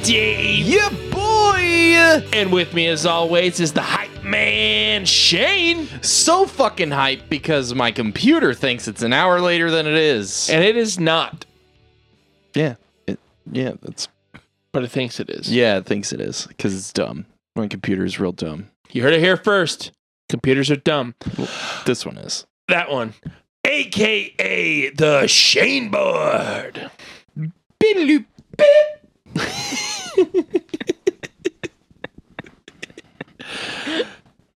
everyone? It's your boy Dave. Yeah, boy! And with me, as always, is the hype man, Shane. So fucking hype because my computer thinks it's an hour later than it is. And it is not, yeah, it, yeah, that's but it thinks it is. yeah, it thinks it is because it's dumb. My computer is real dumb. You heard it here first. Computers are dumb. This one is. That one. AKA the Shane board. Beep.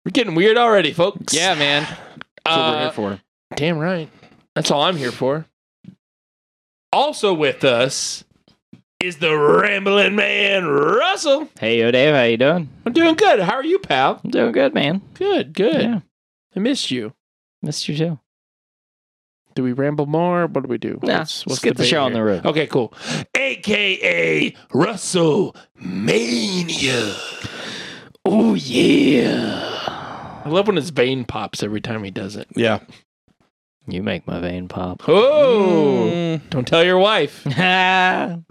We're getting weird already, folks. Yeah, man. That's what we're Uh, here for. Damn right. That's all I'm here for. Also with us is the rambling man, Russell. Hey, yo, Dave, how you doing? I'm doing good. How are you, pal? I'm doing good, man. Good, good. Yeah, I missed you. missed you too. Do we ramble more? What do we do? Nah, let's get the bait show on the road. Okay, cool. AKA Russell Mania. Oh yeah. I love when his vein pops every time he does it. Yeah. You make my vein pop. Oh, Mm. don't tell your wife.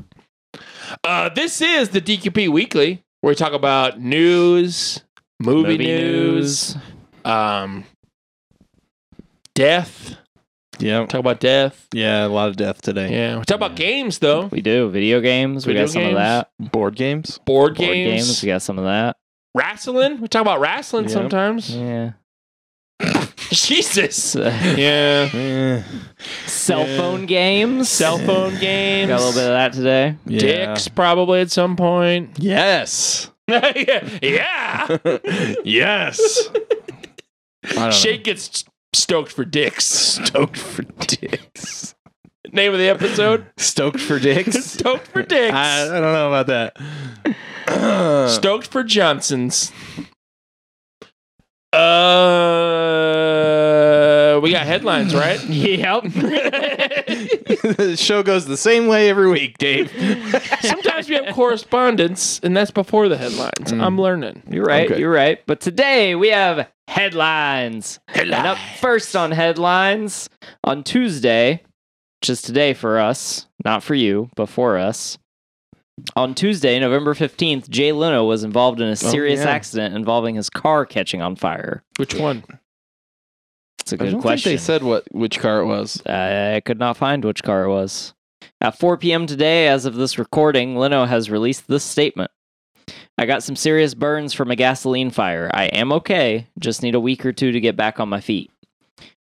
Uh, this is the DQP Weekly, where we talk about news, movie, news, um, death. Yeah. Talk about death. Yeah, a lot of death today. Yeah, we talk about games though. We do video games. We Video got some games. of that. Board games. Board, Board games, games. We got some of that. wrestling. We talk about wrestling Yeah. sometimes. Yeah. Jesus. S- Yeah. Eh, Cell Yeah. phone games. Cell phone games. Got a little bit of that today. yeah. Dicks probably at some point. Yes. yeah. yeah. yes. I don't Shake gets stoked for dicks. Stoked for dicks. Name of the episode? Stoked for dicks. Stoked for dicks. I, I don't know about that. Stoked for Johnsons. Uh, we got headlines, right? Yep. the show goes the same way every week, Dave. Sometimes we have correspondence, and that's before the headlines. Mm. I'm learning. You're right. Okay. You're right. But today we have headlines. And up first on headlines on Tuesday, which is today for us, not for you, but for us. On Tuesday, November 15th, Jay Leno was involved in a oh, serious yeah. accident involving his car catching on fire. Which one? It's a good don't question. think they said what which car it was. I could not find which car it was. At 4 p.m. today, as of this recording, Leno has released this statement. I got some serious burns from a gasoline fire. I am okay, just need a week or two to get back on my feet.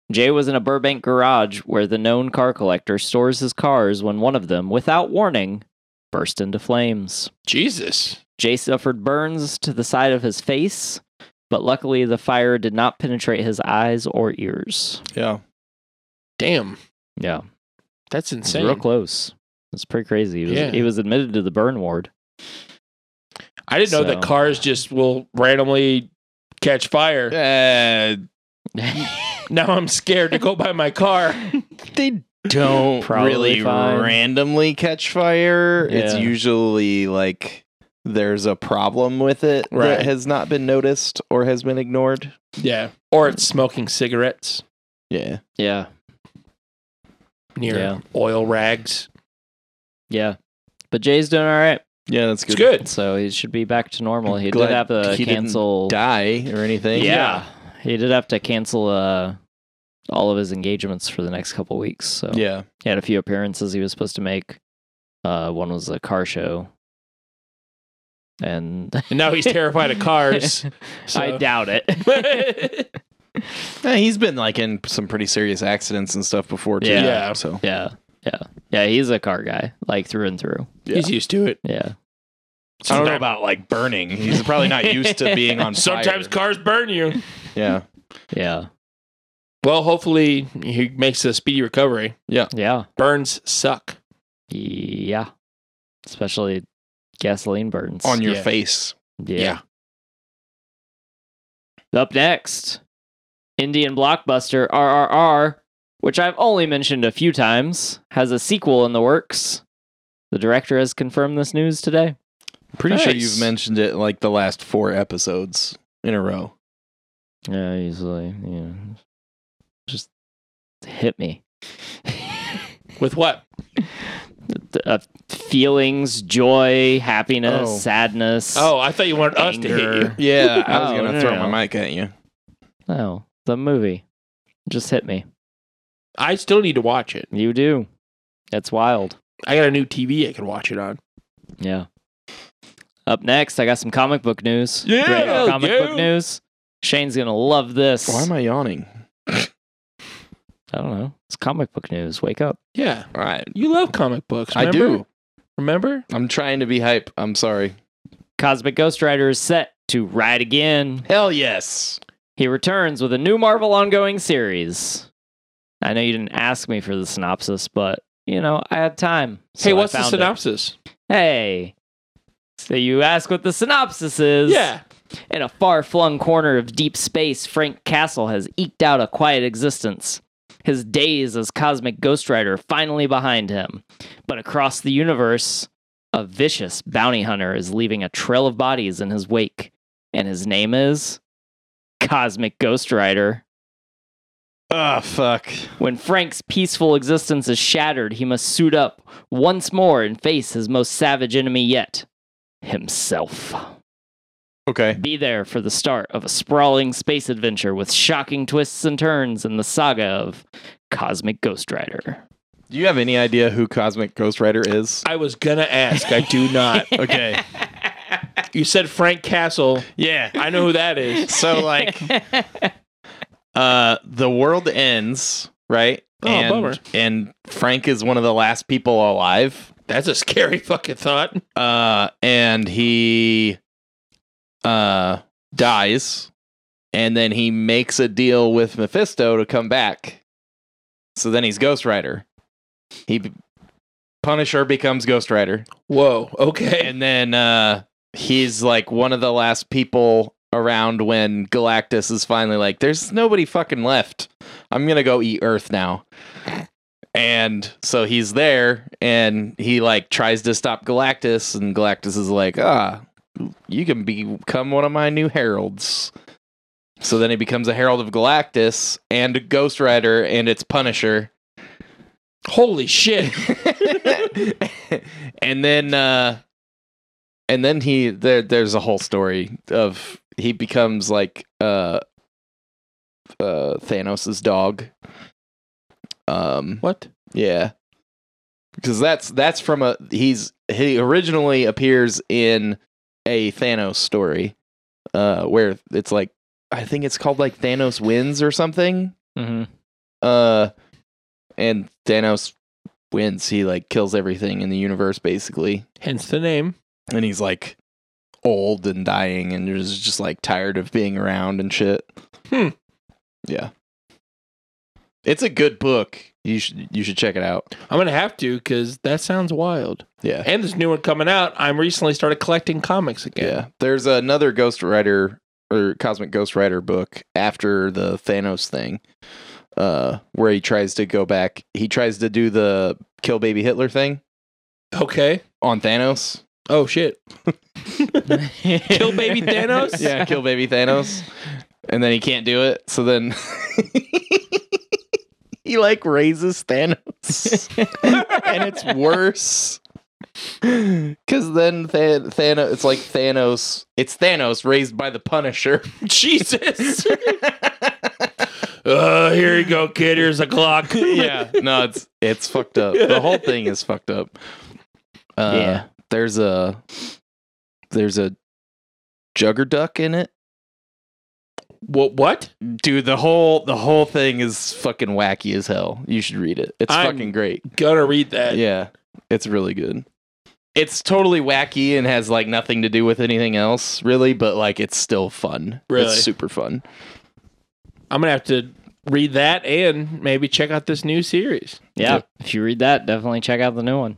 Jay was in a Burbank garage where the known car collector stores his cars when one of them, without warning, burst into flames. Jesus. Jay suffered burns to the side of his face, but luckily the fire did not penetrate his eyes or ears. Yeah. Damn. Yeah. That's insane. real close. It's pretty crazy. He was, Yeah. he was admitted to the burn ward. I didn't know that cars just will randomly catch fire. Uh, Now I'm scared to go by my car. they don't really fine. randomly catch fire. It's usually like there's a problem with it Right. that has not been noticed or has been ignored. yeah. Or it's smoking cigarettes Yeah. yeah, near Yeah. oil rags. yeah. But Jay's doing all right, Yeah, that's It's good. good. so he should be back to normal. He Glad did have to he didn't cancel. Die or anything. Yeah, he did have to cancel uh, all of his engagements for the next couple weeks. So Yeah. he had a few appearances he was supposed to make. Uh, one was a car show, and And now he's terrified of cars. I doubt it. Yeah, he's been like in some pretty serious accidents and stuff before too. Yeah. Yeah. So yeah, yeah, yeah. He's a car guy, like through and through. He's used to it. Yeah. I don't know about like burning. He's probably not used to being on Sometimes fire. cars burn you. Yeah. Yeah. Well, hopefully he makes a speedy recovery. Yeah. Yeah. Burns suck. Yeah. Especially gasoline burns. On your Yeah. face. yeah. Up next, Indian blockbuster RRR, which I've only mentioned a few times, has a sequel in the works. The director has confirmed this news today. Pretty sure you've mentioned it like the last four episodes in a row. Yeah, usually, yeah. Just hit me. With what? uh, feelings, joy, happiness, Oh. sadness. Oh, I thought you wanted us to hit you. Yeah, I was Oh, gonna no, throw no. my mic at you. Oh, the movie just hit me. I still need to watch it. You do. That's wild. I got a new TV I can watch it on. Yeah. Up next, I got some comic book news. Yeah, Ready for comic yeah. book news. Shane's gonna love this. Why am I yawning? I don't know. It's comic book news. Wake up. Yeah, All right, you love comic books. I do. Remember? I'm trying to be hype. I'm sorry. Cosmic Ghost Rider is set to ride again. Hell yes. He returns with a new Marvel ongoing series. I know you didn't ask me for the synopsis, but you know I had time. so hey, what's the found it. synopsis? Hey. So you ask what the synopsis is? Yeah. In a far flung corner of deep space, Frank Castle has eked out a quiet existence. His days as Cosmic Ghost Rider finally behind him. But across the universe, a vicious bounty hunter is leaving a trail of bodies in his wake. And his name is Cosmic Ghost Rider. Oh fuck. When Frank's peaceful existence is shattered, he must suit up once more and face his most savage enemy yet himself. Okay. Be there for the start of a sprawling space adventure with shocking twists and turns in the saga of Cosmic Ghost Rider. Do you have any idea who Cosmic Ghost Rider is? I was gonna ask. I do not. Okay. You said Frank Castle. yeah. I know who that is. So like uh the world ends, right? Oh, and bummer. and Frank is one of the last people alive. That's a scary fucking thought. Uh and he uh dies and then he makes a deal with Mephisto to come back. So then he's Ghost Rider. He Punisher becomes Ghost Rider. Whoa. Okay. and then uh he's like one of the last people around when Galactus is finally like there's nobody fucking left. I'm going to go eat Earth now. And so he's there and he like tries to stop Galactus and Galactus is like, "Ah, you can become one of my new heralds." So then he becomes a herald of Galactus and a Ghost Rider and it's Punisher. Holy shit. and then uh and then he there there's a whole story of he becomes like uh uh Thanos's dog. Um What? yeah. Because that's that's from a he's he originally appears in a Thanos story uh where it's like I think it's called like Thanos wins or something. hmm Uh, and Thanos wins. He like kills everything in the universe basically, Hence the name. and he's like old and dying, and is just like tired of being around and shit. Hmm. Yeah, it's a good book. You should you should check it out. I'm gonna have to because that sounds wild. Yeah. And this new one coming out. I'm recently started collecting comics again. Yeah. There's another Ghost Rider or Cosmic Ghost Rider book after the Thanos thing, uh, where he tries to go back. He tries to do the kill baby Hitler thing Okay. on Thanos. Oh shit. Kill baby Thanos? yeah, kill baby Thanos. And then he can't do it. So then he like raises Thanos. and it's worse. Cause then Th- Thanos, it's like Thanos. It's Thanos raised by the Punisher. Jesus. uh, here you go, kid. Here's a clock. yeah, no, it's it's fucked up. The whole thing is fucked up. Uh, Yeah. There's a there's a jugger duck in it. What? What? Dude, the whole the whole thing is fucking wacky as hell. You should read it. It's I'm- fucking great. Gonna read that. Yeah, it's really good. It's totally wacky and has like nothing to do with anything else, really, but like it's still fun. Really? It's super fun. I'm gonna have to read that and maybe check out this new series. Yeah, if you read that, definitely check out the new one.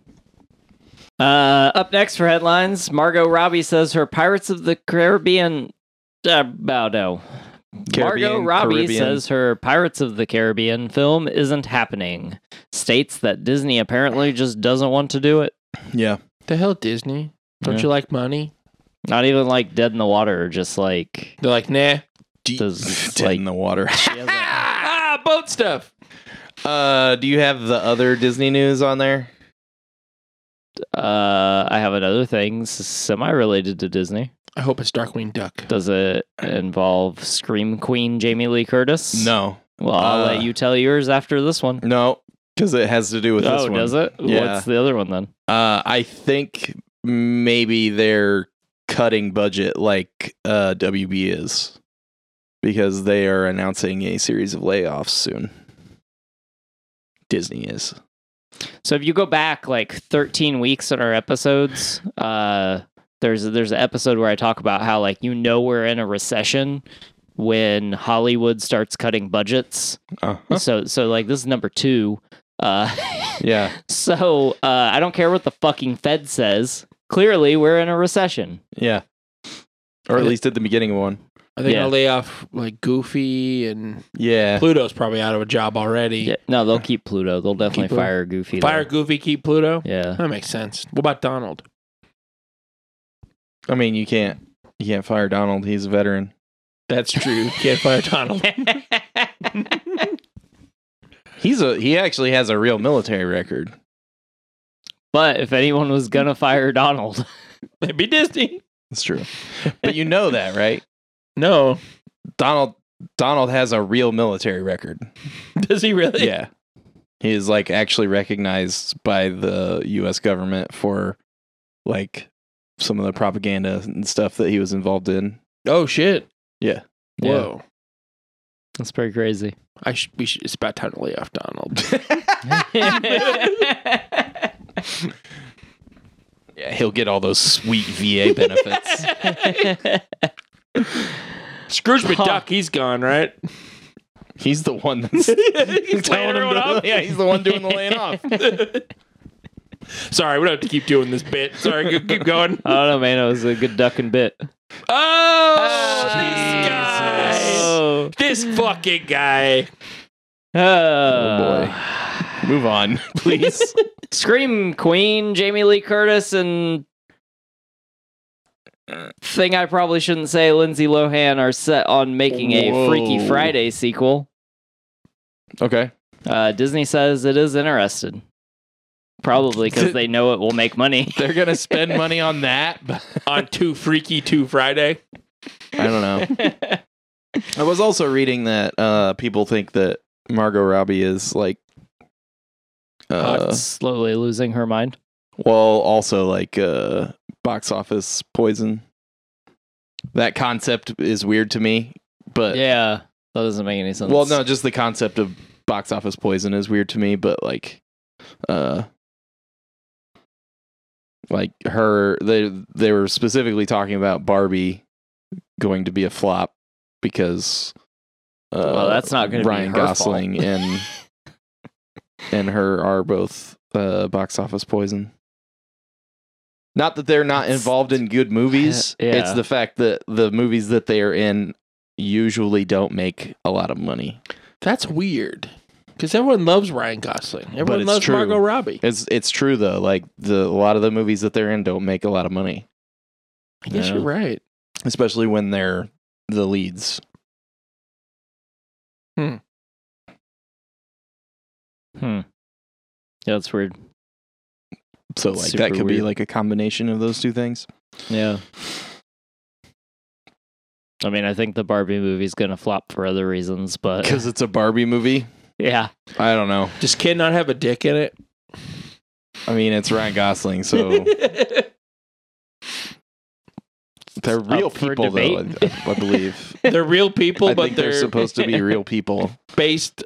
Uh, up next for headlines, Margot Robbie says her Pirates of the Caribbean. Uh, oh no. Margot Robbie Caribbean. says her Pirates of the Caribbean film isn't happening. States that Disney apparently just doesn't want to do it. Yeah. The hell, Disney? Don't Yeah. you like money? Not even like Dead in the Water, just like They're like, nah. Does, Dead like- in the water. ah, boat stuff. Uh, do you have the other Disney news on there? Uh, I have another thing semi related to Disney. I hope it's Darkwing Duck. Does it involve Scream Queen Jamie Lee Curtis? No, Well, I'll Uh, let you tell yours after this one. no, because it has to do with this oh, one. does it? Yeah. What's the other one then? Uh, I think maybe they're cutting budget like uh, WB is because they are announcing a series of layoffs soon. Disney is. So if you go back like 13 weeks in our episodes, uh, there's there's an episode where I talk about how like you know we're in a recession when Hollywood starts cutting budgets. Uh-huh. So so like this is number two. Uh, Yeah, so uh, I don't care what the fucking Fed says. Clearly, we're in a recession. yeah. Or at least at the beginning of one. Are they Yeah. gonna lay off like Goofy and Yeah. Pluto's probably out of a job already. Yeah, no, they'll keep Pluto. They'll definitely Pluto. fire Goofy. though. Fire Goofy, keep Pluto. Yeah. That makes sense. What about Donald? I mean, you can't you can't fire Donald. He's a veteran. That's true. Can't fire Donald. He's a he actually has a real military record. but if anyone was gonna fire Donald, It'd be Disney. That's true. But you know that, right? No. Donald Donald has a real military record. Does he really? Yeah. He is like actually recognized by the US government for like some of the propaganda and stuff that he was involved in. Oh shit. Yeah. Whoa. that's pretty crazy. I should. We should. It's about time to lay off Donald. Yeah, he'll get all those sweet VA benefits. Scrooge Huh. McDuck. He's gone, right? he's the one that's he's laying telling him to- off. Yeah, he's the one doing the laying off. Sorry, we don't have to keep doing this bit. Sorry, go- keep going. I don't know, man. It was a good ducking bit. Oh, this guy. Oh, This fucking guy. Uh, oh boy. Move on, please. Scream Queen, Jamie Lee Curtis, and thing I probably shouldn't say, Lindsay Lohan are set on making a Freaky Friday sequel. okay. Uh, Disney says it is interested. Probably because they know it will make money. They're gonna spend money on that. On Two Freaky Two Friday. I don't know. I was also reading that uh, people think that Margot Robbie is like, uh, Slowly losing her mind. well, also like uh, box office poison. That concept is weird to me, but Yeah, that doesn't make any sense. well, no, just the concept of box office poison is weird to me. But like, uh, like her, they they were specifically talking about Barbie going to be a flop because. Uh, Well, that's not gonna be Ryan Gosling fault. and and her are both uh, box office poison. Not that they're not involved in good movies. Yeah. It's the fact that the movies that they are in usually don't make a lot of money. That's weird. Because everyone loves Ryan Gosling. Everyone loves true. Margot Robbie. It's it's true though. Like the a lot of the movies that they're in don't make a lot of money, I guess Yeah. you're right. especially when they're the leads. Hmm. Hmm. Yeah, that's weird. So like Super that could be like a combination of those two things. Yeah. I mean, I think the Barbie movie's gonna flop for other reasons, but Because it's a Barbie movie. yeah, I don't know. Does Ken not have a dick in it? I mean, it's Ryan Gosling, so they're Up real for people, though. I, debate. I believe. they're real people, I but think they're, supposed to be real people. based.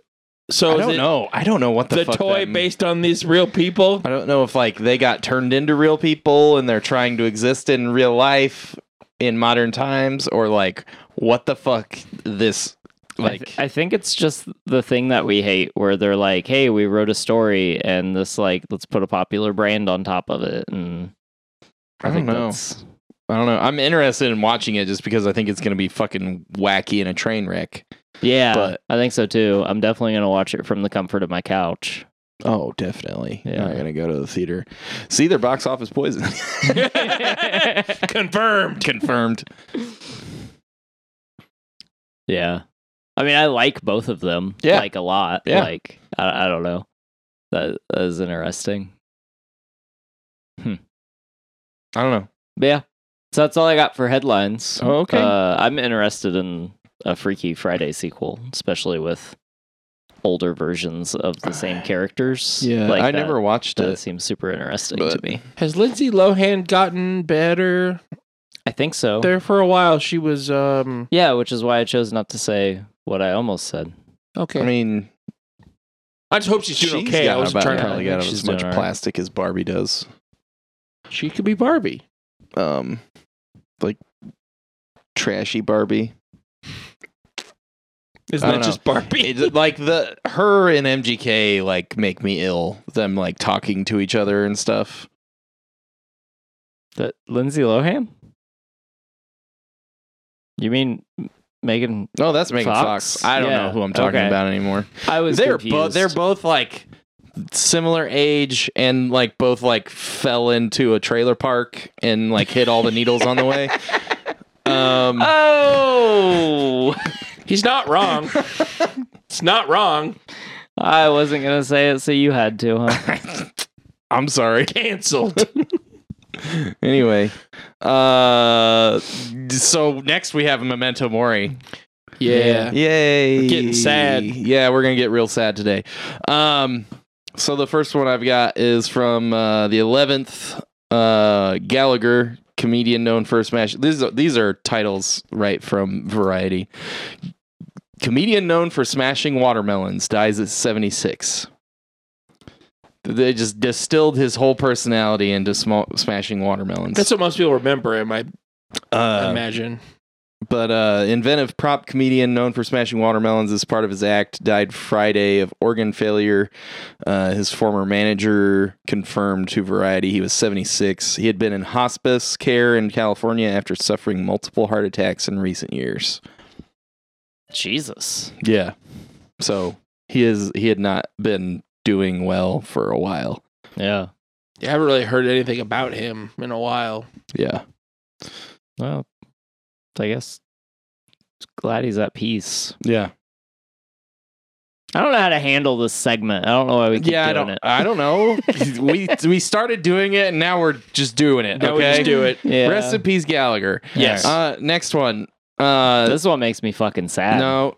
So I don't know. I don't know what the, the fuck toy that- based on these real people? I don't know if like they got turned into real people and they're trying to exist in real life in modern times, or like what the fuck this I, like. th- I think it's just the thing that we hate, where they're like, "Hey, we wrote a story, and this like, let's put a popular brand on top of it." And I don't think know. that's- I don't know. I'm interested in watching it just because I think it's gonna be fucking wacky and a train wreck. Yeah, But- I think so too. I'm definitely gonna watch it from the comfort of my couch. Oh, definitely. Yeah. Not gonna go to the theater. See their box office poison. Confirmed. Confirmed. Yeah. I mean, I like both of them. Yeah. Like a lot. Yeah. Like, I, I don't know. That, that is interesting. Hmm. I don't know. But yeah. So that's all I got for headlines. Oh, okay. Uh, I'm interested in a Freaky Friday sequel, especially with older versions of the same characters. Yeah, Like I that- never watched That it. seems super interesting to me. Has Lindsay Lohan gotten better? I think so. There for a while, she was um Yeah, which is why I chose not to say what I almost said. okay. I mean, I just hope she's doing she's okay. I was about, trying probably to. got she's as much doing all right. plastic as Barbie does. She could be Barbie. Um, like trashy Barbie. Isn't I that don't just Barbie? It- like the her and MGK like make me ill. Them like talking to each other and stuff. That Lindsay Lohan? You mean Megan? No, that's Megan Fox? Fox. I don't Yeah, know who I'm talking okay. about anymore. I was They're both they're both like similar age and like both like fell into a trailer park and like hit all the needles on the way. Um, Oh, He's not wrong. it's not wrong. I wasn't gonna say it, so you had to, huh? I'm sorry. Canceled. Anyway, uh, so next we have a Memento Mori. yeah. Yay! getting sad. Yeah, we're gonna get real sad today. Um, so the first one I've got is from uh, the eleventh. Uh, Gallagher, comedian known for Smash. These are, these are titles right from Variety. Comedian known for smashing watermelons dies at seventy six. They just distilled his whole personality into small, smashing watermelons. That's what most people remember him, I uh, imagine. but uh, inventive prop comedian known for smashing watermelons as part of his act died Friday of organ failure. Uh, his former manager confirmed to Variety he was 76. He had been in hospice care in California after suffering multiple heart attacks in recent years. Jesus. Yeah, so he is he had not been doing well for a while. Yeah. Yeah, I haven't really heard anything about him in a while. Yeah, Well, I guess glad he's at peace. yeah, I don't know how to handle this segment. I don't know why we keep yeah. I doing don't it. I don't know. we we started doing it and now we're just doing it. Now we okay, just do it. Yeah. Rest in peace, Gallagher. Yes. Uh, next one. Uh, this one makes me fucking sad. no.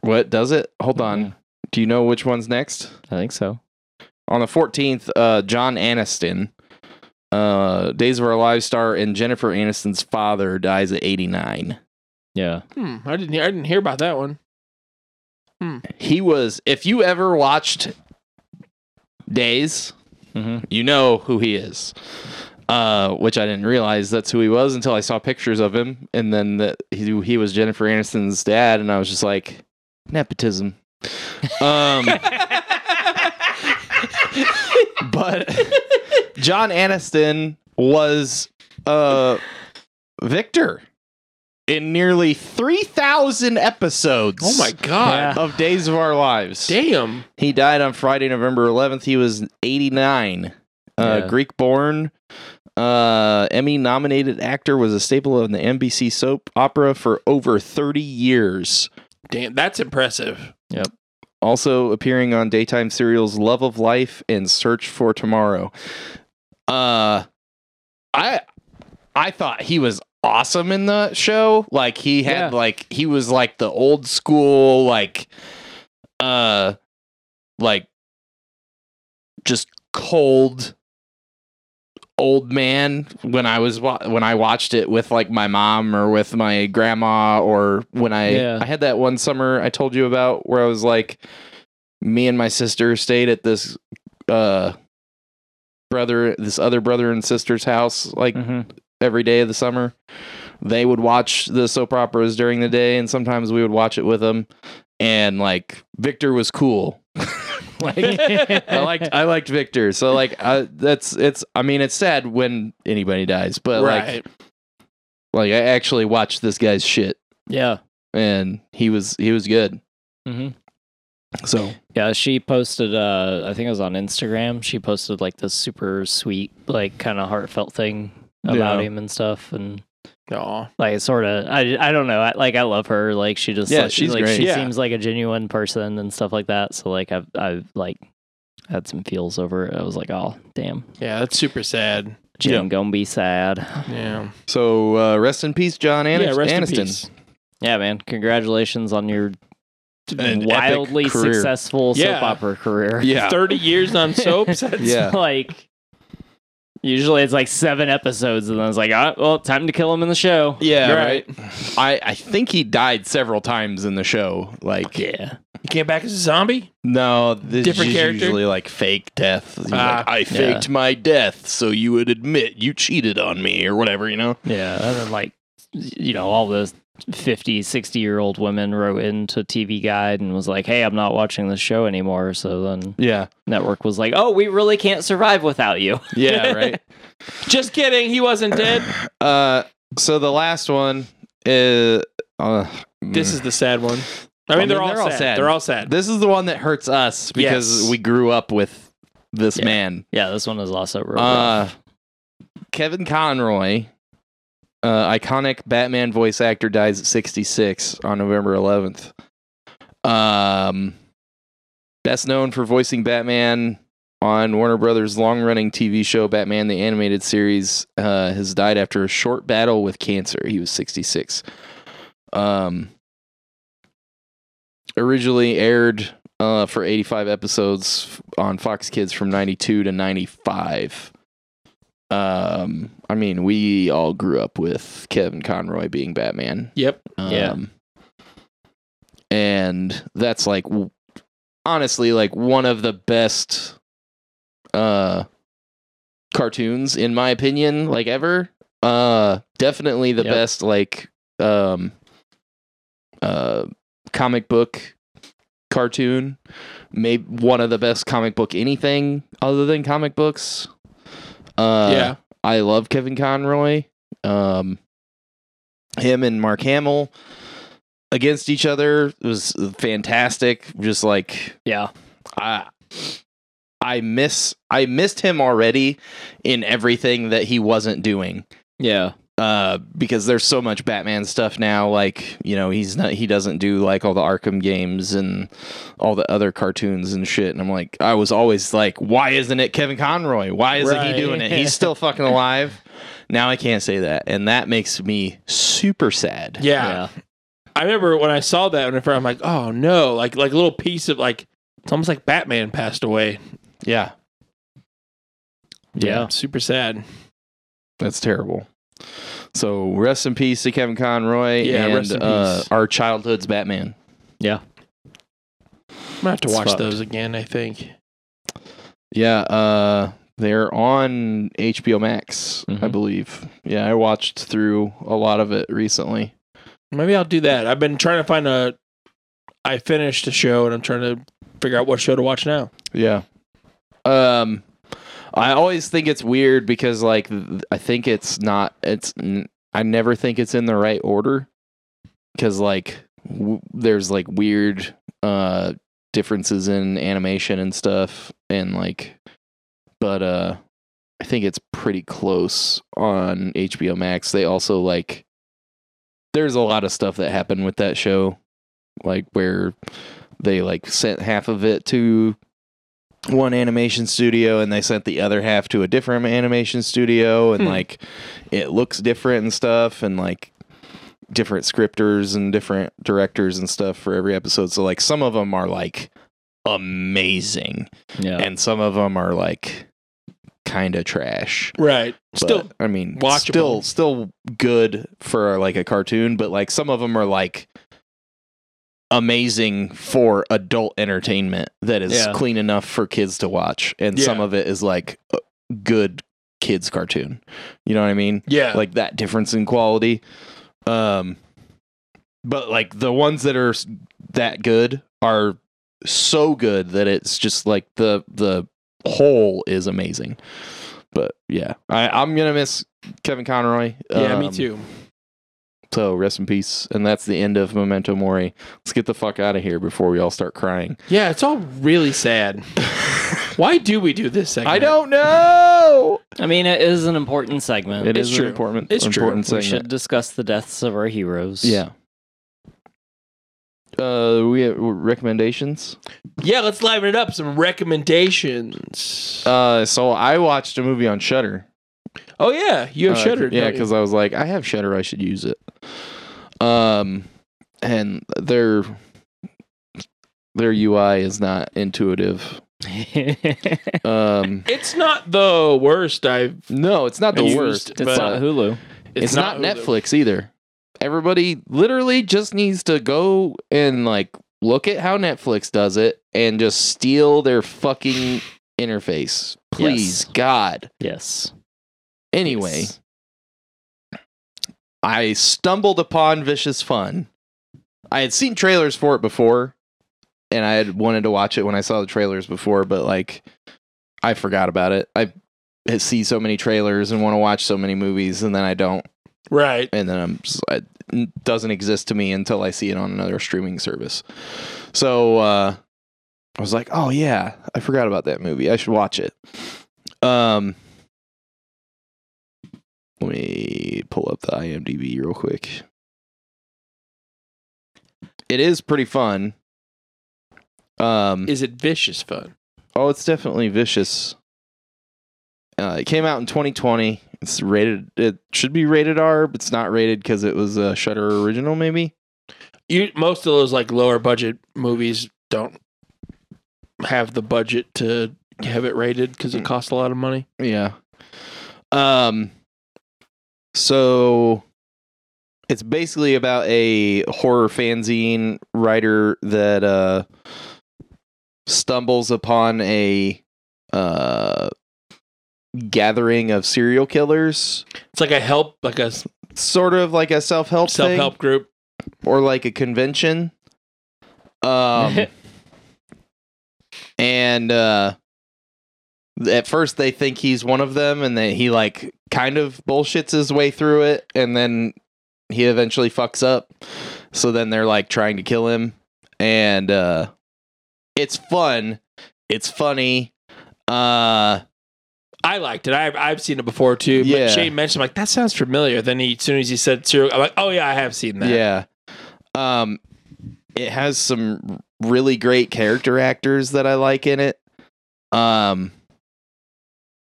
What does it? Hold on. Yeah. Do you know which one's next? I think so. On the 14th, uh, John Aniston, uh, Days of Our Lives star and Jennifer Aniston's father dies at 89. Yeah. Hmm, I didn't hear, I didn't hear about that one. Hmm. He was, if you ever watched Days, Mm-hmm. you know who he is. Uh, which I didn't realize that's who he was until I saw pictures of him, and then that he, he was Jennifer Aniston's dad, and I was just like, nepotism. Um, but John Aniston was uh Victor in nearly 3,000 episodes Oh my god. of Days of Our Lives. Damn. He died on Friday, November 11th. He was 89. Uh, Yeah. Greek born. Uh, Emmy nominated actor was a staple of the NBC soap opera for over 30 years. Damn, that's impressive. Yep. Also appearing on daytime serials Love of Life and Search for Tomorrow. Uh, I I thought he was awesome in the show. Like he had Yeah. like he was like the old school like uh like just cold old man when I was wa- when I watched it with like my mom or with my grandma or when I Yeah. I had that one summer I told you about where I was like me and my sister stayed at this uh brother this other brother and sister's house like Mm-hmm. every day of the summer. They would watch the soap operas during the day, and sometimes we would watch it with them. And like Victor was cool. like I liked I liked Victor. So like uh, that's it's. I mean it's sad when anybody dies, but like like I actually watched this guy's shit, Yeah. and he was he was good. Mm-hmm. So Yeah, she posted uh I think it was on Instagram. She posted like this super sweet, like kind of heartfelt thing about Yeah. him and stuff and Aw. like sort of I, I don't know. I, like I love her. Like she just Yeah, like, she's like, great. She Yeah. seems like a genuine person and stuff like that. So like I've I've like had some feels over it. I was like, oh damn, Yeah, that's super sad. Jim gonna be sad. Yeah. So uh, rest in peace, John Anis- yeah, rest Aniston. in peace. Yeah, man. Congratulations on your An wildly successful Yeah. soap opera career. Yeah. 30 years on soaps. That's Yeah. like usually it's like seven episodes, and then it's like, ah, well, time to kill him in the show. Yeah, Right. right. I, I think he died several times in the show. Like, Yeah, He came back as a zombie? no, this Different is character? usually like fake death. He's Ah. like, I faked my death so you would admit you cheated on me or whatever, you know? yeah. And then like, you know, all the 50, 60 year old women wrote into TV Guide and was like, hey, I'm not watching this show anymore. So then Yeah. network was like, oh, we really can't survive without you. Yeah, right. Just kidding. He wasn't dead. uh, so the last one is. Uh, This is the sad one. I I mean, they're, all, they're all sad. sad. They're all sad. This is the one that hurts us because Yes. we grew up with this Yeah. man. Yeah, this one is also real. Uh. Kevin Conroy, uh, iconic Batman voice actor, dies at 66 on November 11th. Um, best known for voicing Batman on Warner Brothers' long-running TV show Batman: The Animated Series, uh, has died after a short battle with cancer. He was 66. Um, originally aired uh, for 85 episodes on Fox Kids from 92 to 95. Um, I mean, we all grew up with Kevin Conroy being Batman. Yep. Um, Yeah. And that's like, honestly, like one of the best uh, cartoons, in my opinion, like ever. Uh, definitely the Yep. best, like, um, uh, comic book cartoon. Maybe one of the best comic book anything other than comic books. Uh, yeah. I love Kevin Conroy. Um, him and Mark Hamill against each other was fantastic. Just like yeah, I, I miss I missed him already in everything that he wasn't doing. yeah, Uh, because there's so much Batman stuff now. Like you know, he's not he doesn't do like all the Arkham games and all the other cartoons and shit. And I'm like, I was always like, why isn't it Kevin Conroy? Why isn't Right. he doing it? He's still fucking alive. Now I can't say that, and that makes me super sad. Yeah. yeah, I remember when I saw that, whenever I'm like, oh no, like like a little piece of like, it's almost like Batman passed away. Yeah, yeah. Super sad. that's terrible. So rest in peace to Kevin Conroy Yeah, and rest in uh, our childhood's Batman. yeah. I'm gonna have to It's watch fucked. those again. I think. Yeah, uh, they're on HBO Max, I Mhm. believe. Yeah, I watched through a lot of it recently. Maybe I'll do that. I've been trying to find a. I finished a show and I'm trying to figure out what show to watch now. Yeah. Um, I always think it's weird because like I think it's not. It's I never think it's in the right order because like w- there's like weird uh differences in animation and stuff and like, but uh, I think it's pretty close on HBO Max. They also like. There's a lot of stuff that happened with that show, like where they like sent half of it to one animation studio and they sent the other half to a different animation studio and Hmm. like it looks different and stuff and like different scripters and different directors and stuff for every episode so like some of them are like amazing Yeah. and some of them are like kind of trash Right. but, Still. i mean watchable. still still good for like a cartoon but like some of them are like amazing for adult entertainment that is Yeah. clean enough for kids to watch and some of it is like good kids cartoon you know what i mean Yeah. like that difference in quality um but like the ones that are that good are so good that it's just like the the whole is amazing but yeah i i'm gonna miss kevin conroy yeah. me Um, too. So rest in peace and that's the end of memento mori let's get the fuck out of here before we all start crying Yeah. It's all really sad. Why do we do this segment? i don't know I mean, it is an important segment. it It's is true. an important It's true. important we should discuss the deaths of our heroes. yeah Uh, we have recommendations. Yeah, let's liven it up. Some recommendations. Uh, so I watched a movie on Shudder. Oh yeah, you have Uh, Shudder. Yeah, because I was like, I have Shudder, I should use it. Um, and their their UI is not intuitive. Um, it's not the worst I've. no, it's not the Used, worst. it's not Hulu. It's, not, Hulu. Netflix either. Everybody literally just needs to go and like look at how Netflix does it and just steal their fucking interface. Please, Yes. God. Yes. Anyway, Yes. I stumbled upon Vicious Fun. I had seen trailers for it before, and I had wanted to watch it when I saw the trailers before, but like I forgot about it. I see so many trailers and want to watch so many movies, and then I don't, Right. and then I'm just, it doesn't exist to me until I see it on another streaming service. So uh, I was like, oh yeah, I forgot about that movie. I should watch it. Um, let me pull up the IMDb real quick. It is pretty fun. Um, Is it vicious fun? oh, it's definitely vicious. Uh, it came out in 2020. It's rated. It should be rated R, but it's not rated because it was a Shudder original. Maybe. You most of those like lower budget movies don't have the budget to have it rated because it costs a lot of money. Yeah. Um so it's basically about a horror fanzine writer that uh stumbles upon a uh gathering of serial killers, It's like a help, like a sort of like a self-help self thing, help group. or like a convention. Um and uh at first they think he's one of them and that he like kind of bullshits his way through it and then he eventually fucks up so then they're like trying to kill him and uh it's fun it's funny uh I liked it. I've I've seen it before too. Yeah. Shane mentioned like that sounds familiar. Then he as soon as he said serial, I'm like, oh yeah, I have seen that. yeah um it has some really great character actors that i like in it um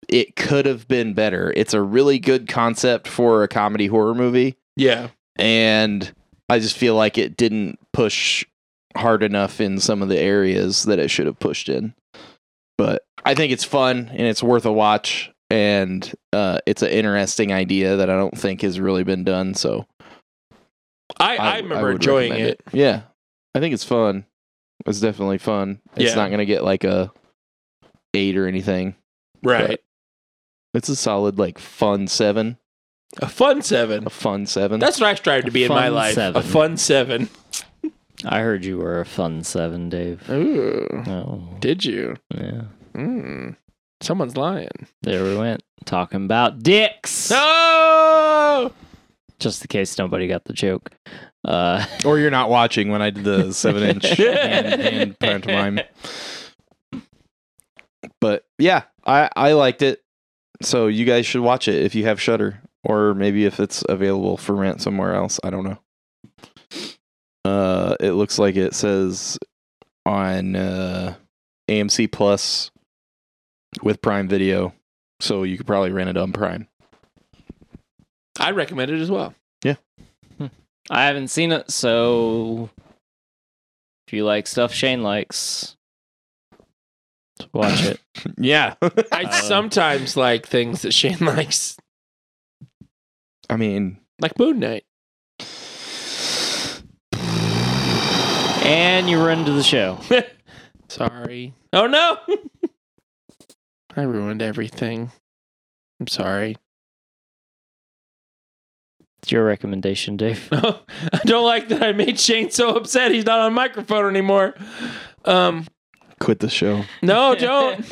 it could have been better it's a really good concept for a comedy horror movie Yeah. and I just feel like it didn't push hard enough in some of the areas that it should have pushed in. But I think it's fun and it's worth a watch, and uh, it's an interesting idea that I don't think has really been done. So I, I, remember would enjoying recommend it. Yeah, I think it's fun. It's definitely fun. It's Yeah. not gonna get like a eight or anything. Right. But- It's a solid like fun seven. a fun seven. A fun seven. That's what I strive to A be in my fun life. seven. A fun seven. I heard you were a fun seven, Dave. Ooh. Oh, Did you? yeah. Mm. Someone's lying. There we went. Talking about dicks. No. Just in case nobody got the joke. Uh, or you're not watching when I did the seven inch hand, hand pantomime. But yeah, I I liked it. So you guys should watch it if you have Shudder, or maybe if it's available for rent somewhere else. I don't know. Uh, it looks like it says on uh, AMC Plus with Prime Video, so you could probably rent it on Prime. I recommend it as well. Yeah. I haven't seen it, so if you like stuff Shane likes, watch it. Yeah, I Uh, sometimes like things that Shane likes, I mean, like Moon Knight. And you run to the show. Sorry. Oh no. I ruined everything. I'm sorry. It's your recommendation, Dave. I don't like that I made Shane so upset he's not on microphone anymore. Um, quit the show. no, don't.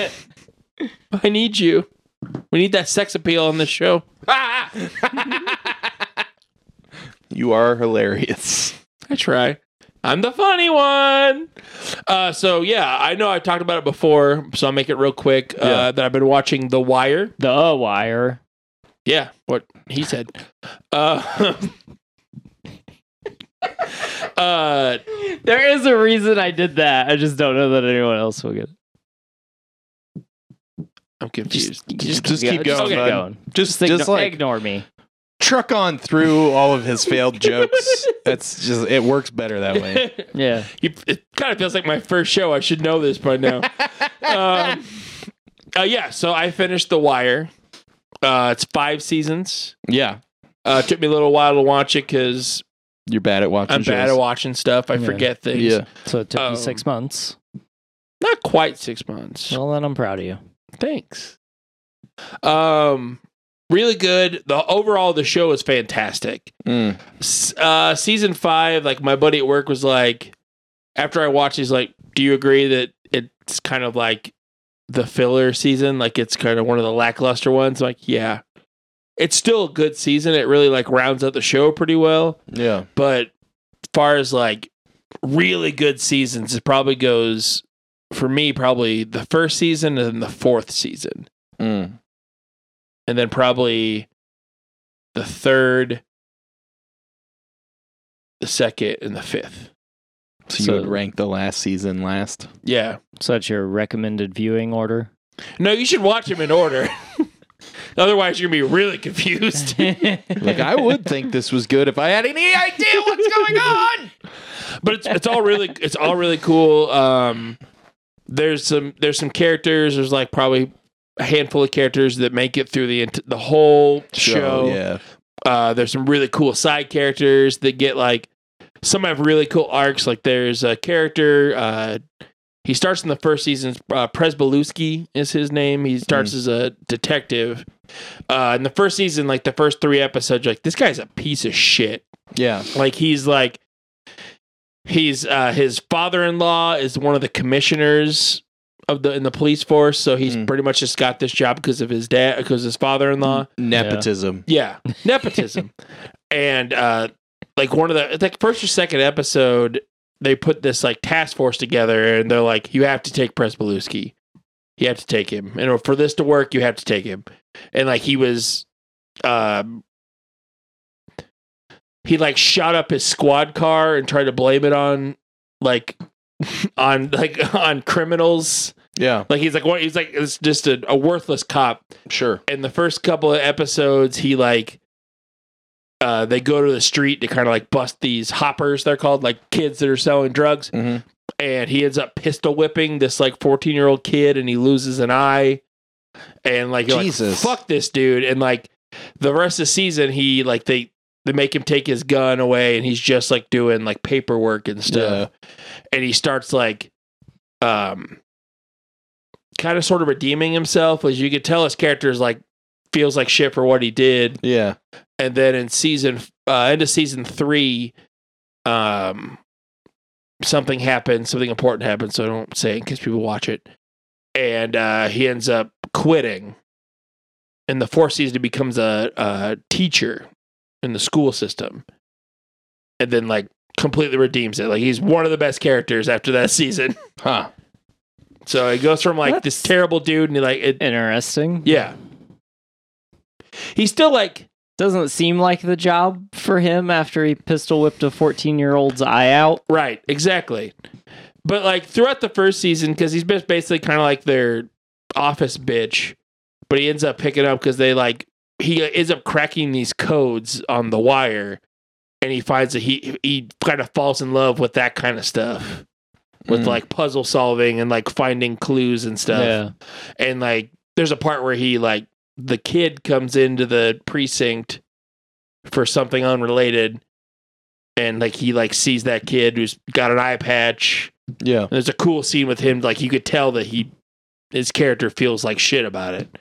I need you. We need that sex appeal on this show. You are hilarious. I try. I'm the funny one. Uh, so yeah, I know I talked about it before, so I'll make it real quick. Uh, Yeah. that I've been watching The Wire. The Wire. Yeah, what he said. Uh, Uh, There is a reason I did that. I just don't know that anyone else will get it. I'm confused. Just, Just keep just going, keep bud. going. Just, Just, just ignore, like ignore me. truck on through all of his failed jokes. It's just it works better that way. Yeah. You- it kind of feels like my first show. I should know this by now. um, uh, yeah, so I finished The Wire. Uh, it's five seasons. Yeah, Uh, it took me a little while to watch it because you're bad at watching. Stuff. I'm bad at watching stuff. I Yeah. forget things. Yeah, So it took Um, you six months. Not quite six months. Well, then I'm proud of you. Thanks. Um, really good. The overall the show is fantastic. Mm. S- Uh, season five, like my buddy at work was like, after I watched, he's like, "Do you agree that it's kind of like the filler season? Like it's kind of one of the lackluster ones?" I'm like, yeah, it's still a good season. It really like rounds out the show pretty well. yeah. But as far as like really good seasons, it probably goes for me probably the first season and then the fourth season Mm. and then probably the third, the second, and the fifth. So, you would rank the last season last. Yeah. So that's your recommended viewing order. No, you should watch them in order. Otherwise, you're gonna be really confused. Like I would think this was good if I had any idea what's going on. but it's it's all really it's all really cool. Um, there's some there's some characters. There's like probably a handful of characters that make it through the the whole show. yeah. Uh, there's some really cool side characters that get like some have really cool arcs. Like there's a character. Uh, he starts in the first season. Uh, is his name. He starts as a detective. Uh, in the first season, like the first three episodes, you're like this guy's a piece of shit. Yeah. Like he's like he's uh, his father-in-law is one of the commissioners of the in the police force. So he's Mm. pretty much just got this job because of his dad, because his father-in-law. Nepotism. Yeah, nepotism. and uh like one of the like first or second episode, they put this like task force together, and they're like, "You have to take Pryzbylewski. You have to take him, and for this to work, you have to take him." And like he was, um, he like shot up his squad car and tried to blame it on like on like on criminals. Yeah. Like he's like what he's like it's just a, a worthless cop Sure. in the first couple of episodes he like uh they go to the street to kind of like bust these hoppers they're called like kids that are selling drugs. Hmm and he ends up pistol whipping this like 14 year old kid and he loses an eye. And like you're like, Jesus. fuck this dude. And like the rest of the season he like they they make him take his gun away and he's just like doing like paperwork and stuff. And he starts like um kind of sort of redeeming himself as you could tell his character is like feels like shit for what he did. Yeah. And then in season uh end of season three um something happens something important happens so i don't say it in case people watch it. And uh he ends up quitting. In the fourth season he becomes a, a teacher in the school system. And then like completely redeems it. Like he's one of the best characters after that season. Huh. so he goes from like this terrible dude and he like it Interesting. yeah. He's still like Doesn't seem like the job for him after he pistol whipped a 14 year old's eye out. Right, exactly. But like throughout the first season, because he's been basically kind of like their office bitch, but he ends up picking up because they like he ends up cracking these codes on the wire, and he finds that he he kind of falls in love with that kind of stuff, with Mm. like puzzle solving and like finding clues and stuff Yeah. and like there's a part where he like the kid comes into the precinct for something unrelated and like he like sees that kid who's got an eye patch. Yeah. and there's a cool scene with him like you could tell that he his character feels like shit about it.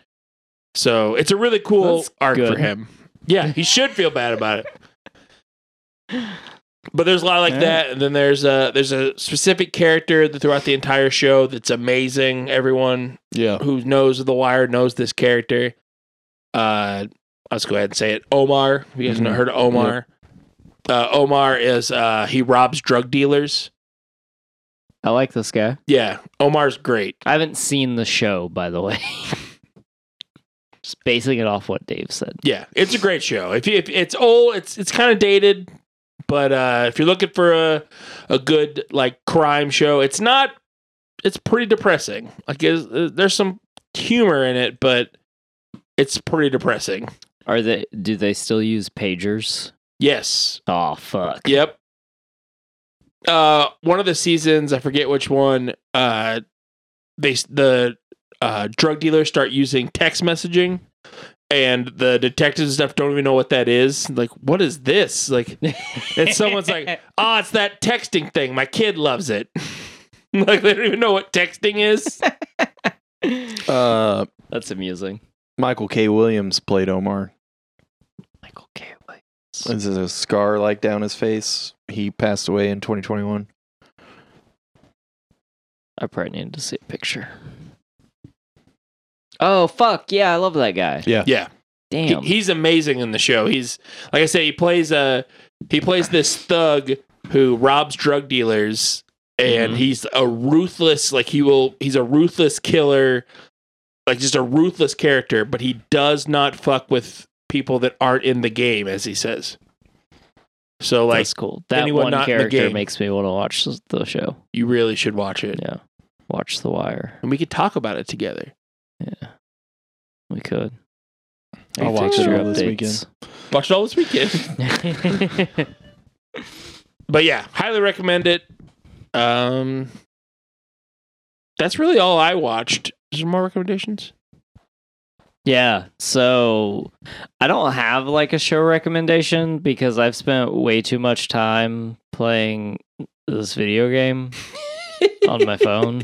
So it's a really cool That's arc for him. Yeah he should feel bad about it. But there's a lot like Yeah. that and then there's a there's a specific character that throughout the entire show that's amazing. Everyone Yeah. who knows the wire knows this character uh let's go ahead and say it omar Have you guys Mhm. know heard of omar uh omar is uh he robs drug dealers I like this guy. yeah omar's great I haven't seen the show, by the way. Just basing it off what Dave said. yeah it's a great show if, you, if it's old it's it's kind of dated but uh, if you're looking for a a good like crime show, it's not. It's pretty depressing. Like it's, uh, there's some humor in it, but it's pretty depressing. Are they? Do they still use pagers? Yes. Oh fuck. Yep. Uh, one of the seasons, I forget which one. Uh, they the uh drug dealers start using text messaging, and the detectives and stuff don't even know what that is. Like, what is this? Like, and someone's like, "Oh, it's that texting thing. My kid loves it." like, they don't even know what texting is. Uh, That's amusing. Michael K. Williams played Omar. Michael K. Williams. This is a scar like down his face. He passed away in 2021. I probably need to see a picture. Oh fuck yeah! I love that guy. Yeah. Yeah. He- Damn. he's amazing in the show. He's like I say, he plays a he plays this thug who robs drug dealers, and Mhm. he's a ruthless like he will he's a ruthless killer, like just a ruthless character. But he does not fuck with people that aren't in the game, as he says. So like That's cool. That one not character game. makes me want to watch the- the show. you really should watch it, Yeah. Watch The Wire. and we could talk about it together. Yeah. We could. I'll Any watch it all this weekend. Watch it all this weekend. but yeah, highly recommend it. Um, that's really all I watched. More recommendations? Yeah. So I don't have like a show recommendation because I've spent way too much time playing this video game on my phone,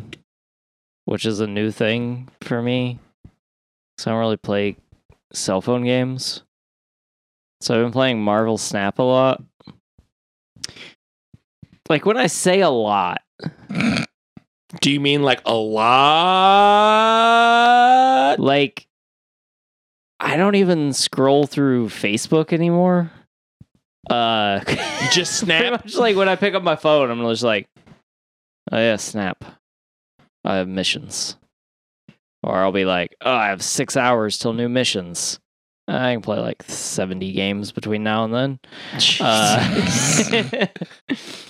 which is a new thing for me. So I don't really play cell phone games. So I've been playing Marvel Snap a lot. Like when I say a lot, Do you mean like a lot? like I don't even scroll through Facebook anymore. Uh just snap. like when I pick up my phone, I'm just like, oh yeah, snap. I have missions. Or I'll be like, oh, I have six hours till new missions. I can play like 70 games between now and then. Uh,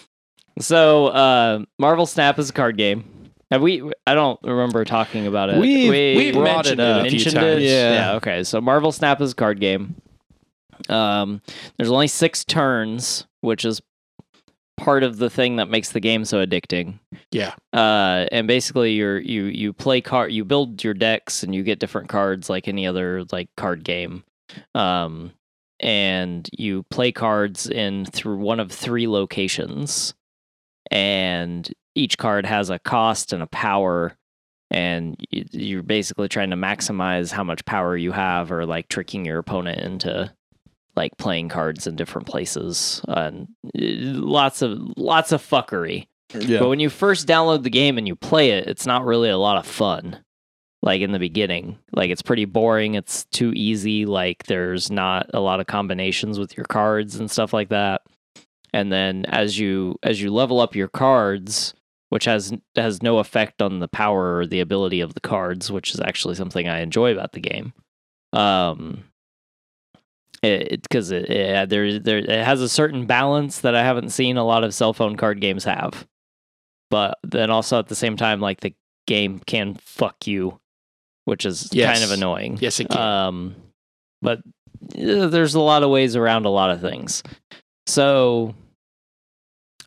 so, uh, Marvel Snap is a card game. Have we? I don't remember talking about it. We've- We- we've brought mentioned it up. a few times. it? Yeah. Yeah. Okay. So Marvel Snap is a card game. Um, there's only six turns, which is part of the thing that makes the game so addicting. Yeah. Uh, and basically, you're you you play card, you build your decks, and you get different cards like any other like card game. Um, and you play cards in through one of three locations, and each card has a cost and a power and you're basically trying to maximize how much power you have or like tricking your opponent into like playing cards in different places and lots of lots of fuckery. Yeah. but when you first download the game and you play it it's not really a lot of fun like in the beginning. Like it's pretty boring. It's too easy. Like there's not a lot of combinations with your cards and stuff like that and then as you as you level up your cards which has has no effect on the power or the ability of the cards which is actually something i enjoy about the game um it because it, it, there there it has a certain balance that i haven't seen a lot of cell phone card games have but then also at the same time like the game can fuck you which is Yes. kind of annoying Yes, it can. um, but uh, there's a lot of ways around a lot of things. So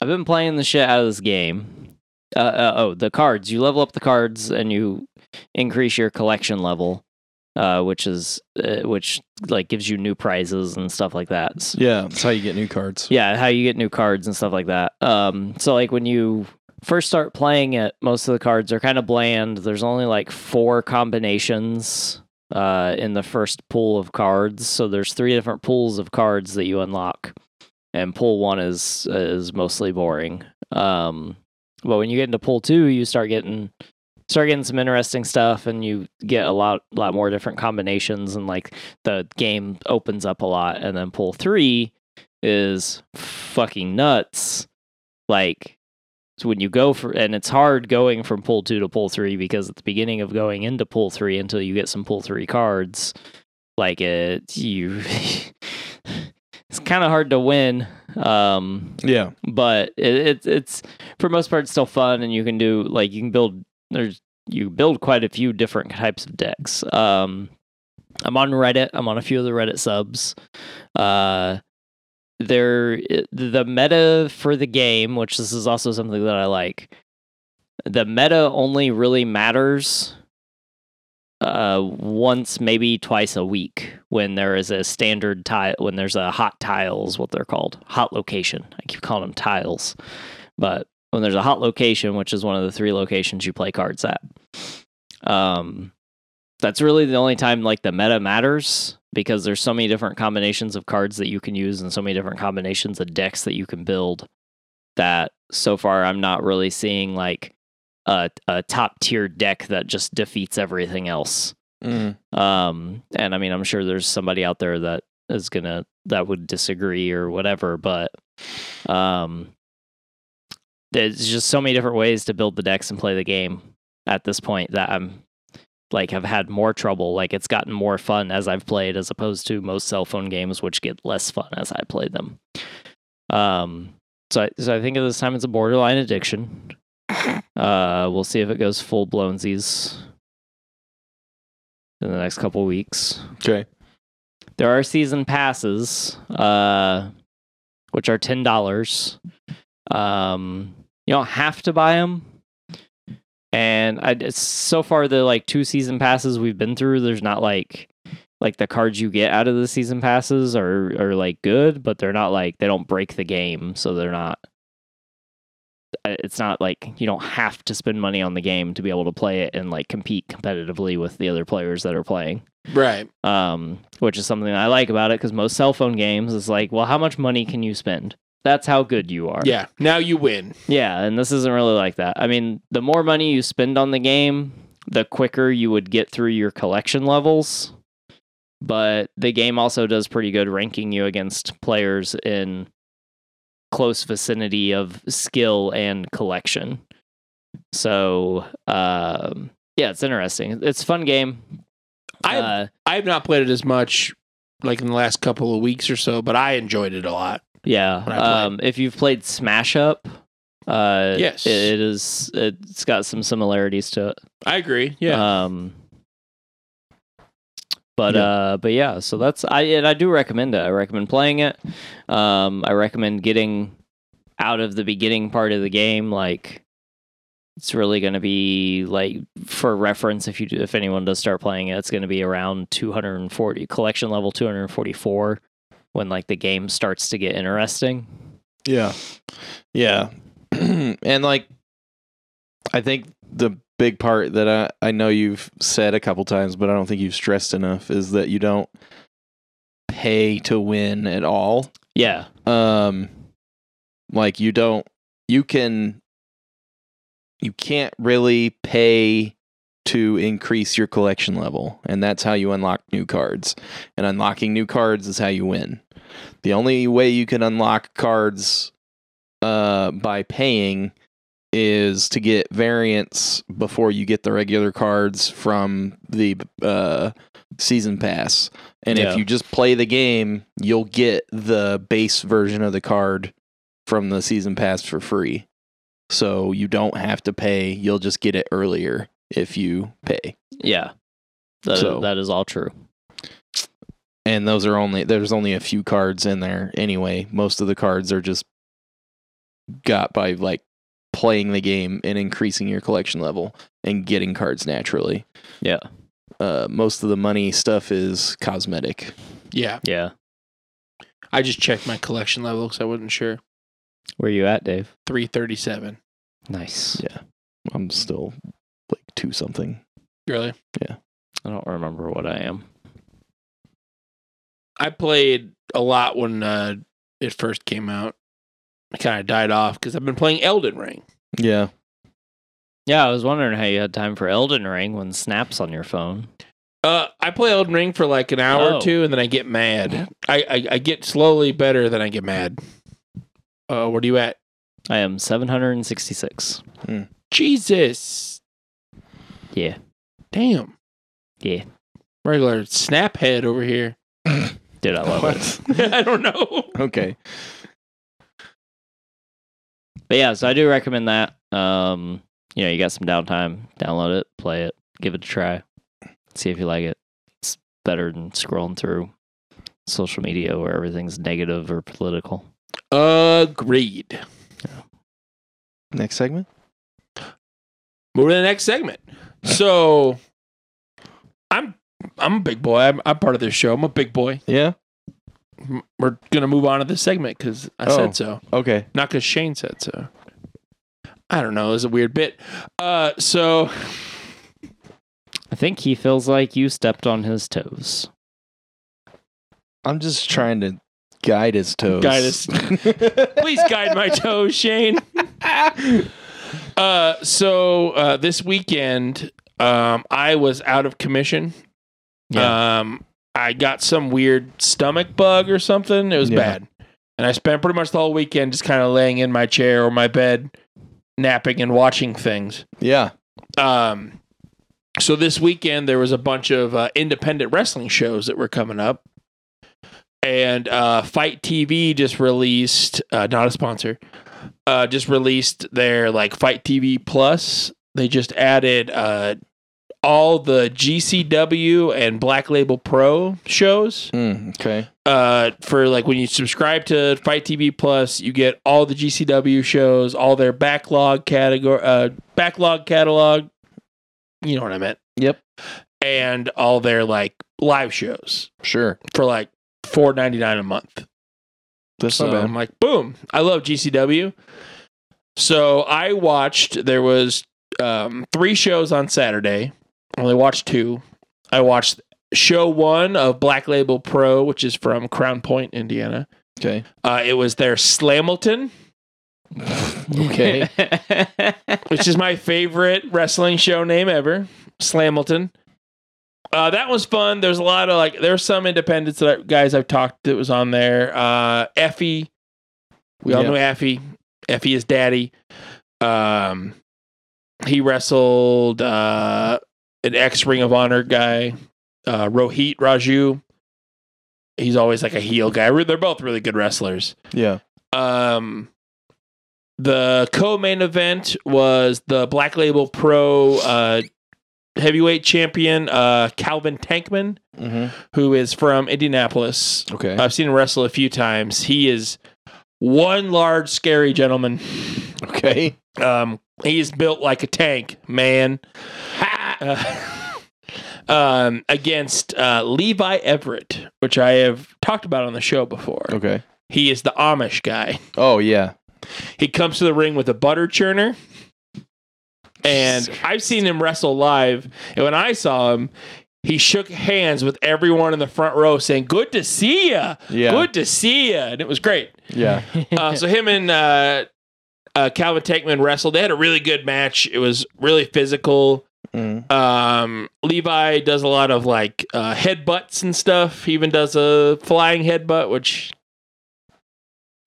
I've been playing the shit out of this game. Uh, uh, oh, the cards. You level up the cards and you increase your collection level, uh, which is uh, which like gives you new prizes and stuff like that. S- yeah, that's how you get new cards. yeah, how you get new cards and stuff like that. Um, so like when you first start playing it, most of the cards are kind of bland. There's only like four combinations uh, in the first pool of cards. So there's three different pools of cards that you unlock, and pool one is is mostly boring. Um, but when you get into pool two, you start getting start getting some interesting stuff, and you get a lot lot more different combinations, and like the game opens up a lot. And then pool three is fucking nuts. Like so when you go for and it's hard going from pool 2 to pool 3 because at the beginning of going into pool 3 until you get some pool 3 cards like it you it's kind of hard to win Um, Yeah. but it, it it's for most part still fun, and you can do like you can build there's you build quite a few different types of decks. Um, I'm on Reddit. I'm on a few of the Reddit subs. Uh, there the meta for the game, which this is also something that I like. The meta only really matters uh once maybe twice a week when there is a standard tile when there's a hot tiles what they're called hot location. I keep calling them tiles. But when there's a hot location which is one of the three locations you play cards at um that's really the only time like the meta matters because there's so many different combinations of cards that you can use and so many different combinations of decks that you can build that so far i'm not really seeing like a, a top tier deck that just defeats everything else Mm. um, and I mean, I'm sure there's somebody out there that is gonna that would disagree or whatever, but um, there's just so many different ways to build the decks and play the game at this point that I'm like have had more trouble. Like it's gotten more fun as I've played, as opposed to most cell phone games, which get less fun as I play them. Um, so I, so I think at this time it's a borderline addiction. Uh, we'll see if it goes full blownsies in the next couple weeks. Okay. There are season passes, uh, which are ten dollars. Um, you don't have to buy them. And I, so far, the like two season passes we've been through, there's not like like the cards you get out of the season passes are are like good, but they're not like they don't break the game, so they're not. Uh, It's not like you don't have to spend money on the game to be able to play it and like compete competitively with the other players that are playing Right. um, which is something I like about it because most cell phone games is like, well, how much money can you spend? That's how good you are. Yeah. Now you win. Yeah, and this isn't really like that. I mean, the more money you spend on the game, the quicker you would get through your collection levels. But the game also does pretty good ranking you against players in close vicinity of skill and collection. So, um, yeah, it's interesting. It's a fun game. I Uh, I have not played it as much like in the last couple of weeks or so, but I enjoyed it a lot. Yeah. when I played. Um, if you've played Smash Up, uh, Yes. it, it is. It's got some similarities to it. I agree. Yeah. Um, but Yeah. uh, but yeah. So that's I and I do recommend it. I recommend playing it. Um, I recommend getting out of the beginning part of the game. Like, it's really going to be like for reference. If you do, if anyone does start playing it, it's going to be around 240 collection level 244 when like the game starts to get interesting. Yeah. Yeah. and like I think the big part that I, I know you've said a couple times, but I don't think you've stressed enough is that you don't pay to win at all. Yeah. Um like you don't you can you can't really pay to increase your collection level and that's how you unlock new cards and unlocking new cards is how you win the only way you can unlock cards uh, by paying is to get variants before you get the regular cards from the uh, season pass and Yeah. if you just play the game you'll get the base version of the card from the season pass for free so you don't have to pay you'll just get it earlier if you pay Yeah. That, So- that is all true. and those are only there's only a few cards in there anyway most of the cards are just got by like playing the game and increasing your collection level and getting cards naturally Yeah. uh, most of the money stuff is cosmetic yeah. Yeah. I just checked my collection level because I wasn't sure. Where are you at, Dave? 337. Nice. yeah i'm still like two something Really? Yeah. I don't remember what I am. I played a lot when uh, it first came out. I kind of died off because I've been playing Elden Ring. yeah Yeah, I was wondering how you had time for Elden Ring when Snap's on your phone. Uh, I play Elden Ring for like an hour Oh. or two, and then I get mad. I, I I get slowly better, then I get mad. Uh, where are you at? I am 766. Jesus, Yeah. damn, Yeah. regular snap head over here. Dude, I love it. I don't know. okay But yeah, so I do recommend that. Um, you know, you got some downtime, download it, play it, give it a try, see if you like it. It's better than scrolling through social media where everything's negative or political. Agreed. Yeah. Next segment. Move to the next segment. So, I'm I'm a big boy. I'm, I'm part of this show. I'm a big boy. Yeah. M- We're gonna move on to this segment because I Oh. said so, Okay. not because Shane said so. I don't know. It was a weird bit. Uh, so I think he feels like you stepped on his toes. I'm just trying to guide his toes. Guide us. please guide my toes, Shane. Uh, so uh, this weekend, um, I was out of commission. Um, I got some weird stomach bug or something. It was Yeah. bad, and I spent pretty much the whole weekend just kind of laying in my chair or my bed, napping and watching things. yeah. Um, so this weekend there was a bunch of uh, independent wrestling shows that were coming up, and uh, FITE TV just released, uh, not a sponsor, uh, just released their like FITE TV Plus. They just added uh, all the GCW and Black Label Pro shows Mm, okay. uh, for like when you subscribe to FITE TV Plus, you get all the GCW shows, all their backlog category, uh, backlog catalog. You know what I meant? Yep. And all their like live shows Sure. for like four ninety nine a month. That's so. I'm like, boom! I love GCW. So I watched. There was um, three shows on Saturday. I only watched two. I watched show one of Black Label Pro, which is from Crown Point, Indiana. Okay. Uh, it was their Slamilton, Okay. which is my favorite wrestling show name ever. Slamilton. Uh, that was fun. There's a lot of like, there's some independents that I, guys I've talked that was on there. Uh, Effy, we all Yeah. know Effy. Effy is daddy. Um, he wrestled uh, an ex Ring of Honor guy, uh, Rohit Raju. He's always like a heel guy. They're both really good wrestlers. yeah. Um, the co-main event was the Black Label Pro uh, heavyweight champion uh, Calvin Tankman, Mm-hmm. who is from Indianapolis. Okay. I've seen him wrestle a few times. He is one large, scary gentleman. okay. Um, he is built like a tank, man. Uh, um, against uh, Levi Everett, which I have talked about on the show before. Okay. He is the Amish guy. Oh yeah. He comes to the ring with a butter churner. And I've seen him wrestle live. And when I saw him, he shook hands with everyone in the front row saying, Good to see ya. Yeah. Good to see ya. And it was great. Yeah. Uh, so him and uh, uh, Calvin Tankman wrestled. They had a really good match. It was really physical. Mm. Um, Levi does a lot of like uh, headbutts and stuff. He even does a flying headbutt, which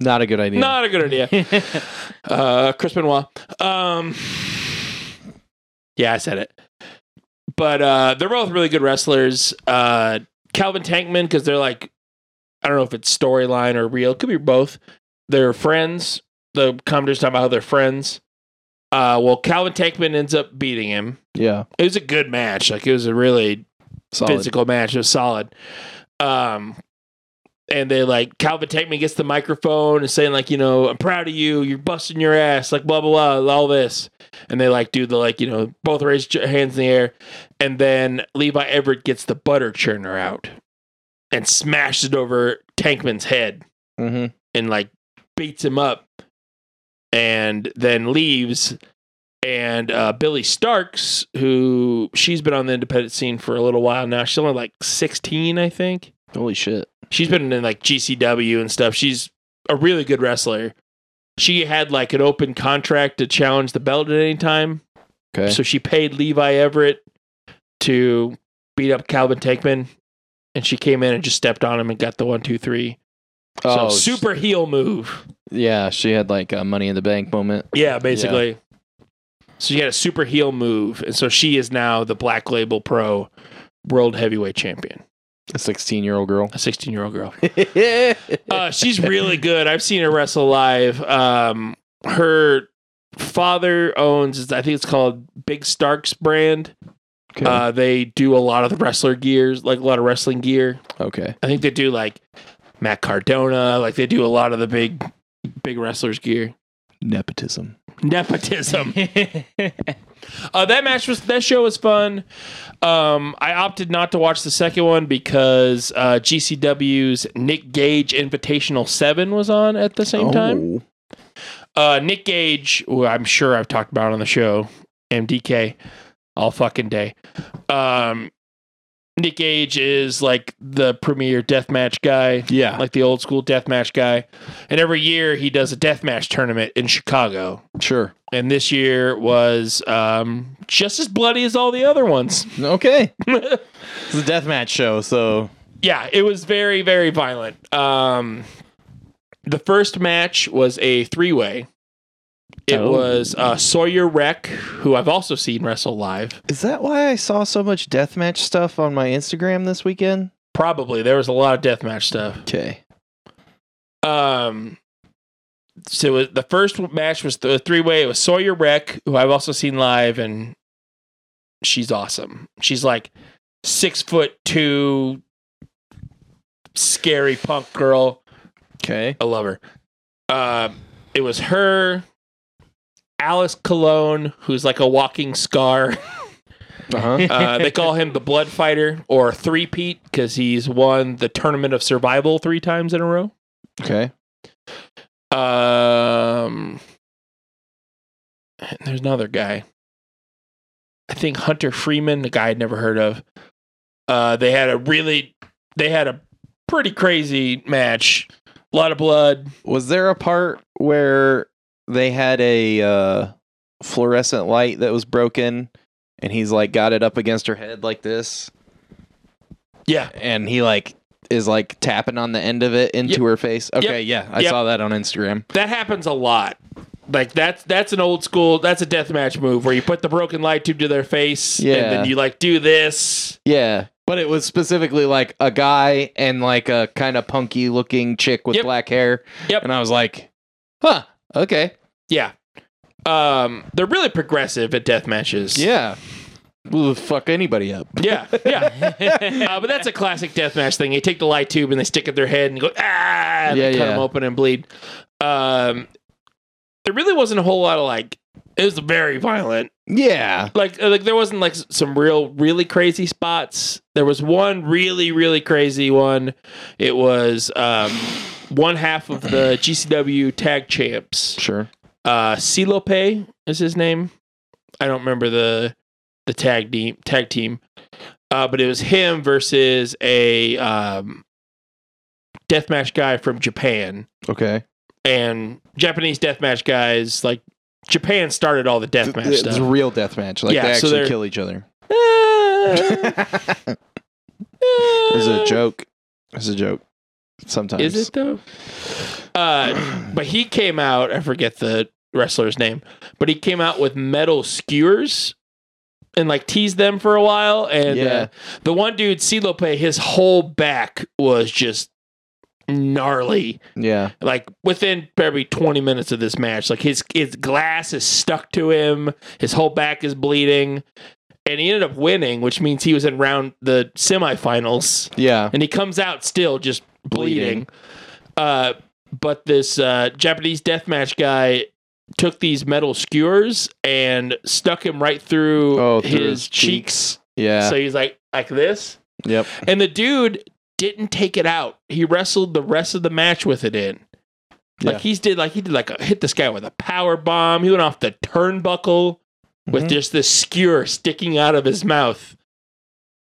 Not a good idea. not a good idea. uh, Chris Benoit. Um, yeah, I said it. But uh, they're both really good wrestlers. Uh, Calvin Tankman, because they're like, I don't know if it's storyline or real. It could be both. They're friends. The commentators talk about how they're friends. Uh, well, Calvin Tankman ends up beating him. Yeah. It was a good match. Like it was a really Solid. physical match. It was solid. Um, and they like Calvin Tankman gets the microphone and saying like, you know, I'm proud of you. You're busting your ass. Like blah blah blah. All this, and they like do the like, you know, both raise hands in the air, and then Levi Everett gets the butter churner out and smashes it over Tankman's head Mm-hmm. and like beats him up and then leaves. And uh, Billie Starkz who she's been on the independent scene for a little while now. She's only like 16 i think. Holy shit. she's been in like gcw and stuff. She's a really good wrestler. She had like an open contract to challenge the belt at any time. Okay. so she paid levi everett to beat up calvin tankman. And she came in and just stepped on him and got the one two three so oh, super heel move Yeah, she had like a Money in the Bank moment. Yeah, basically. So she had a super heel move, and so she is now the Black Label Pro World Heavyweight Champion, A 16 year old girl. a 16 year old girl. Uh, she's really good. I've seen her wrestle live. Um, her father owns. I think it's called Big Starks brand. Okay. Uh, they do a lot of the wrestler gears, like a lot of wrestling gear. okay. I think they do like Matt Cardona. Like they do a lot of the big, big wrestlers gear. Nepotism. Nepotism. Uh, that match was that show was fun. Um, I opted not to watch the second one because uh, GCW's Nick Gage Invitational Seven was on at the same time. Oh. Uh, Nick Gage, who I'm sure I've talked about on the show, MDK, all fucking day. Um, Nick Gage is like the premier deathmatch guy, Yeah. like the old school deathmatch guy. And every year he does a deathmatch tournament in Chicago. sure. And this year was um, just as bloody as all the other ones. Okay. it's a deathmatch show, so yeah, it was very, very violent. Um, the first match was a three way. It Oh. was uh, Sawyer Wreck, who I've also seen wrestle live. is that why I saw so much deathmatch stuff on my Instagram this weekend? Probably there was a lot of deathmatch stuff. Okay. Um, so the first match was the three way. It was Sawyer Wreck, who I've also seen live, and she's awesome. She's like six foot two, scary punk girl. Okay. I love her. Uh, it was her, Alex Colon, who's like a walking scar. Uh-huh. Uh, they call him the Blood Fighter or Three Pete because he's won the Tournament of Survival three times in a row. okay. Um, there's another guy. I think Hunter Freeman, the guy I'd never heard of. Uh, they had a really, they had a pretty crazy match. A lot of blood. Was there a part where they had a uh, fluorescent light that was broken and he's like got it up against her head like this Yeah, and he like is like tapping on the end of it into Yep. her face? Okay, yeah. I Yep. saw that on Instagram. that happens a lot. Like that's that's an old school. That's a deathmatch move where you put the broken light tube to their face, Yeah. and then you like do this. Yeah. But it was specifically like a guy and like a kind of punky looking chick with Yep. black hair. Yep. And I was like, huh, okay. Yeah, um, they're really progressive at death matches. Yeah. We'll fuck anybody up. Yeah, yeah. uh, but that's a classic deathmatch thing. They take the light tube and they stick it in their head and go ah, and Yeah, they cut yeah. them open and bleed. Um, there really wasn't a whole lot of like. It was very violent. Yeah. Like, uh, like there wasn't like some real, really crazy spots. There was one really, really crazy one. It was um, one half of the GCW tag champs. Sure. Uh, Ciclope is his name. I don't remember the the tag team tag team, uh, but it was him versus a um, deathmatch guy from Japan. Okay. And Japanese deathmatch guys like Japan started all the deathmatch It's stuff. a real death match. Like Yeah, they actually they're- kill each other. Uh, It's a joke. It's a joke. Sometimes. Is it though? Uh, but he came out. I forget the wrestler's name, but he came out with metal skewers and like teased them for a while. And Yeah. uh, the one dude, Ciclope, his whole back was just gnarly. Yeah. Like within probably 20 minutes of this match, like his his glass is stuck to him, his whole back is bleeding. And he ended up winning, which means he was in round the semifinals Yeah. and he comes out still just bleeding. Uh, but this uh, Japanese deathmatch guy took these metal skewers and stuck him right through, Oh, through his, his cheeks. Yeah. So he's like like this, yep. and the dude didn't take it out. He wrestled the rest of the match with it in. Like Yeah. he's did like he did like a, hit this guy with a power bomb. He went off the turnbuckle with Mhm. just this skewer sticking out of his mouth,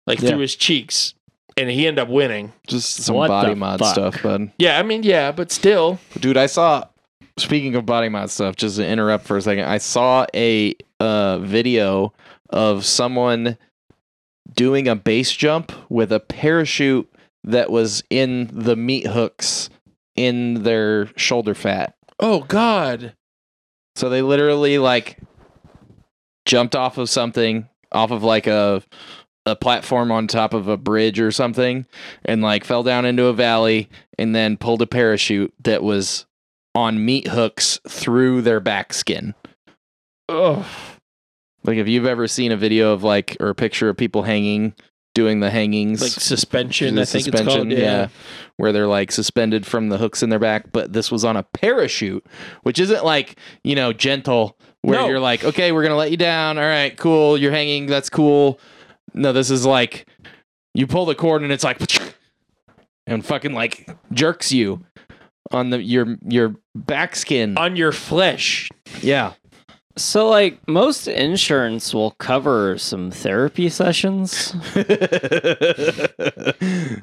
like Yeah. through his cheeks, and he ended up winning. Just some What body the mod fuck? stuff, bud. Yeah, I mean, yeah, but still, Dude, I saw. Speaking of body mod stuff, just to interrupt for a second, I saw a uh, video of someone doing a base jump with a parachute that was in the meat hooks in their shoulder fat. oh god, So they literally like jumped off of something, off of like a a platform on top of a bridge or something, and like fell down into a valley, and then pulled a parachute that was on meat hooks through their back skin. Oh, Like if you've ever seen a video of like or a picture of people hanging, doing the hangings, like suspension. I think it's called. yeah. where they're like suspended from the hooks in their back, but this was on a parachute, which isn't like, you know, gentle where No. you're like, okay, we're going to let you down. All right, cool. You're hanging. That's cool. No, this is like you pull the cord and it's like and fucking like jerks you on the your your back skin. on your flesh. yeah. So, like, most insurance will cover some therapy sessions.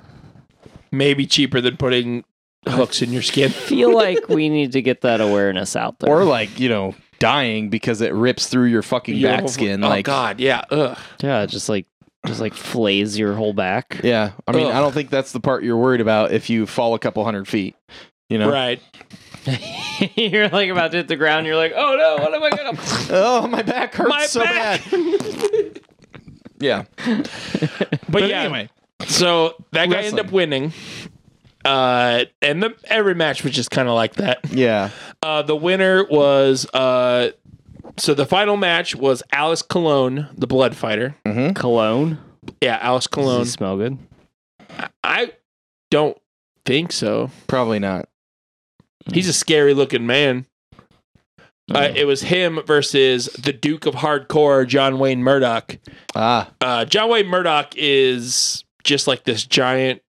Maybe cheaper than putting hooks in your skin. feel like we need to get that awareness out there. or like, you know, dying because it rips through your fucking back skin Oh like God, yeah. Ugh. yeah, just like just like flays your whole back. Yeah, I mean, Ugh. I don't think that's the part you're worried about if you fall a couple hundred feet. You know, Right. you're like about to hit the ground. You're like, oh no, what am I gonna? Oh, my back hurts My so back. bad. Yeah, But, yeah. anyway, So that guy ended Wrestling. up winning. Uh, and the, every match was just kind of like that. yeah, Uh, the winner was uh, so the final match was Alex Colon, the Blood Fighter. Cologne. Yeah, Alice Does he Cologne. smell good? I don't think so. probably not. He's a scary looking man. Uh, it was him versus the Duke of Hardcore, John Wayne Murdoch. Ah, Uh, John Wayne Murdoch is just like this giant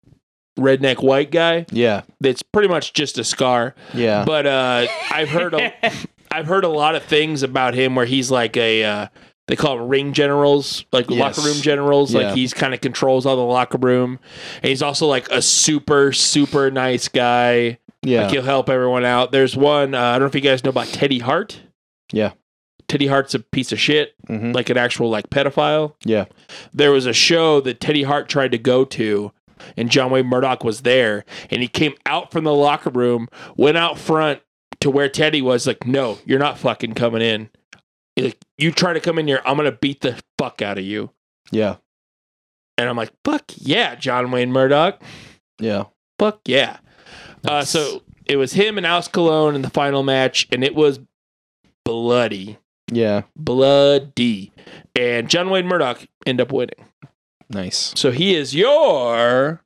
redneck white guy yeah, that's pretty much just a scar. yeah, But uh, I've heard a, I've heard a lot of things about him where he's like a uh, they call him ring generals, like Yes. locker room generals. Yeah. Like he's kind of controls all the locker room, and he's also like a super super nice guy. yeah, Like he'll help everyone out. There's one uh, I don't know if you guys know about Teddy Hart. Yeah. Teddy Hart's a piece of shit, Mhm. like an actual like pedophile. yeah. There was a show that Teddy Hart tried to go to, and John Wayne Murdoch was there, and he came out from the locker room, went out front to where Teddy was, like, "No, you're not fucking coming in. Like, you try to come in here, I'm gonna beat the fuck out of you." yeah, And I'm like, "Fuck yeah, John Wayne Murdoch, yeah. fuck yeah." Uh, so it was him and Alex Colon in the final match, and it was bloody, Yeah, bloody, and John Wayne Murdoch ended up winning. nice, So he is your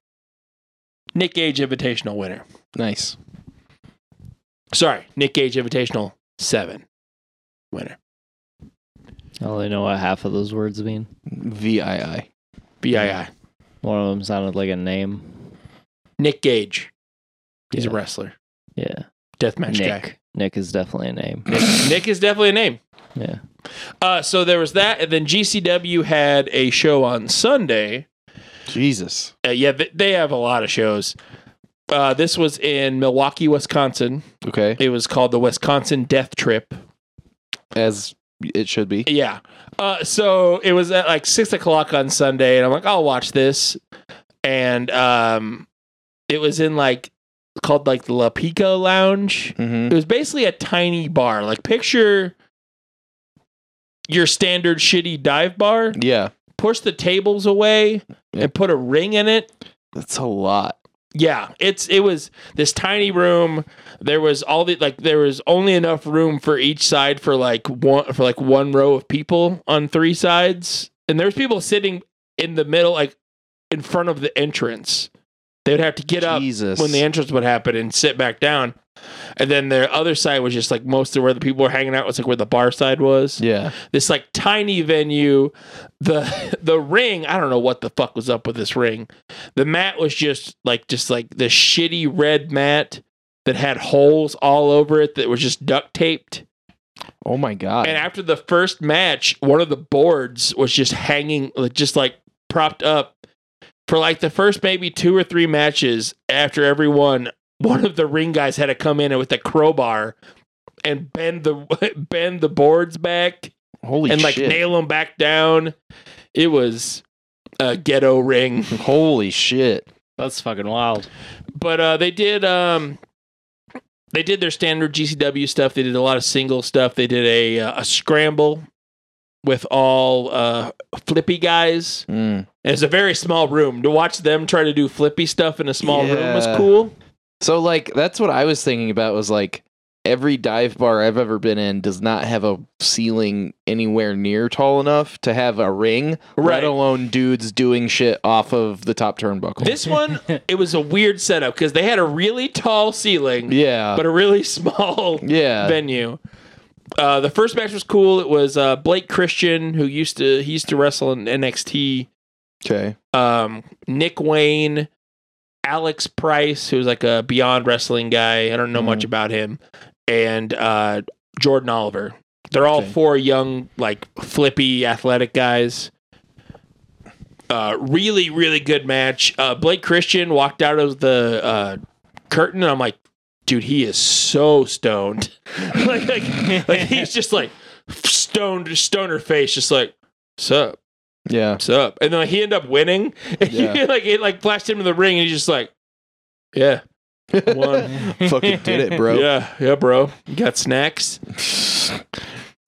Nick Gage Invitational winner. nice. Sorry, Nick Gage Invitational 7 winner. I only know what half of those words mean. VII. BII. One of them sounded like a name. Nick Gage. He's a wrestler. Yeah, Deathmatch Nick. guy. Nick is definitely a name. Nick, Nick is definitely a name. Yeah. Uh, so there was that. And then GCW had a show on Sunday. Jesus. Uh, yeah, they have a lot of shows. Uh, this was in Milwaukee, Wisconsin. Okay, It was called the Wisconsin Death Trip. as it should be. Yeah. Uh, so it was at like six o'clock on Sunday, and I'm like, I'll watch this. And um, it was in like called like the La Pico Lounge. Mm-hmm. It was basically a tiny bar. Like picture your standard shitty dive bar. Yeah, Push the tables away Yeah. and put a ring in it. that's a lot. Yeah, it's it was this tiny room. There was all the like there was only enough room for each side for like one for like one row of people on three sides. And there's people sitting in the middle like in front of the entrance. They would have to get up when the entrance would happen and sit back down. And then the other side was just like most of where the people were hanging out was like where the bar side was. Yeah, this like tiny venue the the ring i don't know what the fuck was up with this ring. The mat was just like just like the shitty red mat that had holes all over it that was just duct taped. Oh my god. and after the first match one of the boards was just hanging like, just like propped up for like the first maybe two or three matches after every one one of the ring guys had to come in with a crowbar and bend the bend the boards back Holy and like shit. nail them back down. It was a ghetto ring, Holy shit. That's fucking wild. but uh, they did um, they did their standard GCW stuff. They did a lot of single stuff. They did a uh, a scramble with all uh, flippy guys. Mm. And it's a very small room to watch them try to do flippy stuff in a small room was cool. So like that's what I was thinking about was like every dive bar I've ever been in does not have a ceiling anywhere near tall enough to have a ring, Right. let alone dudes doing shit off of the top turnbuckle. This one, it was a weird setup because they had a really tall ceiling, yeah. but a really small yeah. venue. Uh, the first match was cool. It was uh, Blake Christian, who used to he used to wrestle in NXT. okay. Um, Nick Wayne, Alec Price, who's like a Beyond Wrestling guy. I don't know much Mhm. about him, and uh, Jordan Oliver. They're all Okay. four young, like flippy, athletic guys. Uh, really, really good match. Uh, Blake Christian walked out of the uh, curtain, and I'm like, dude, he is so stoned. like, like, like he's just like stoned, stoner face, just like, sup, Yeah. What's up? and then like, he ended up winning. And Yeah. like it like flashed him in the ring, and he's just like, yeah, won. Fucking did it, bro. yeah, yeah, bro. You got snacks.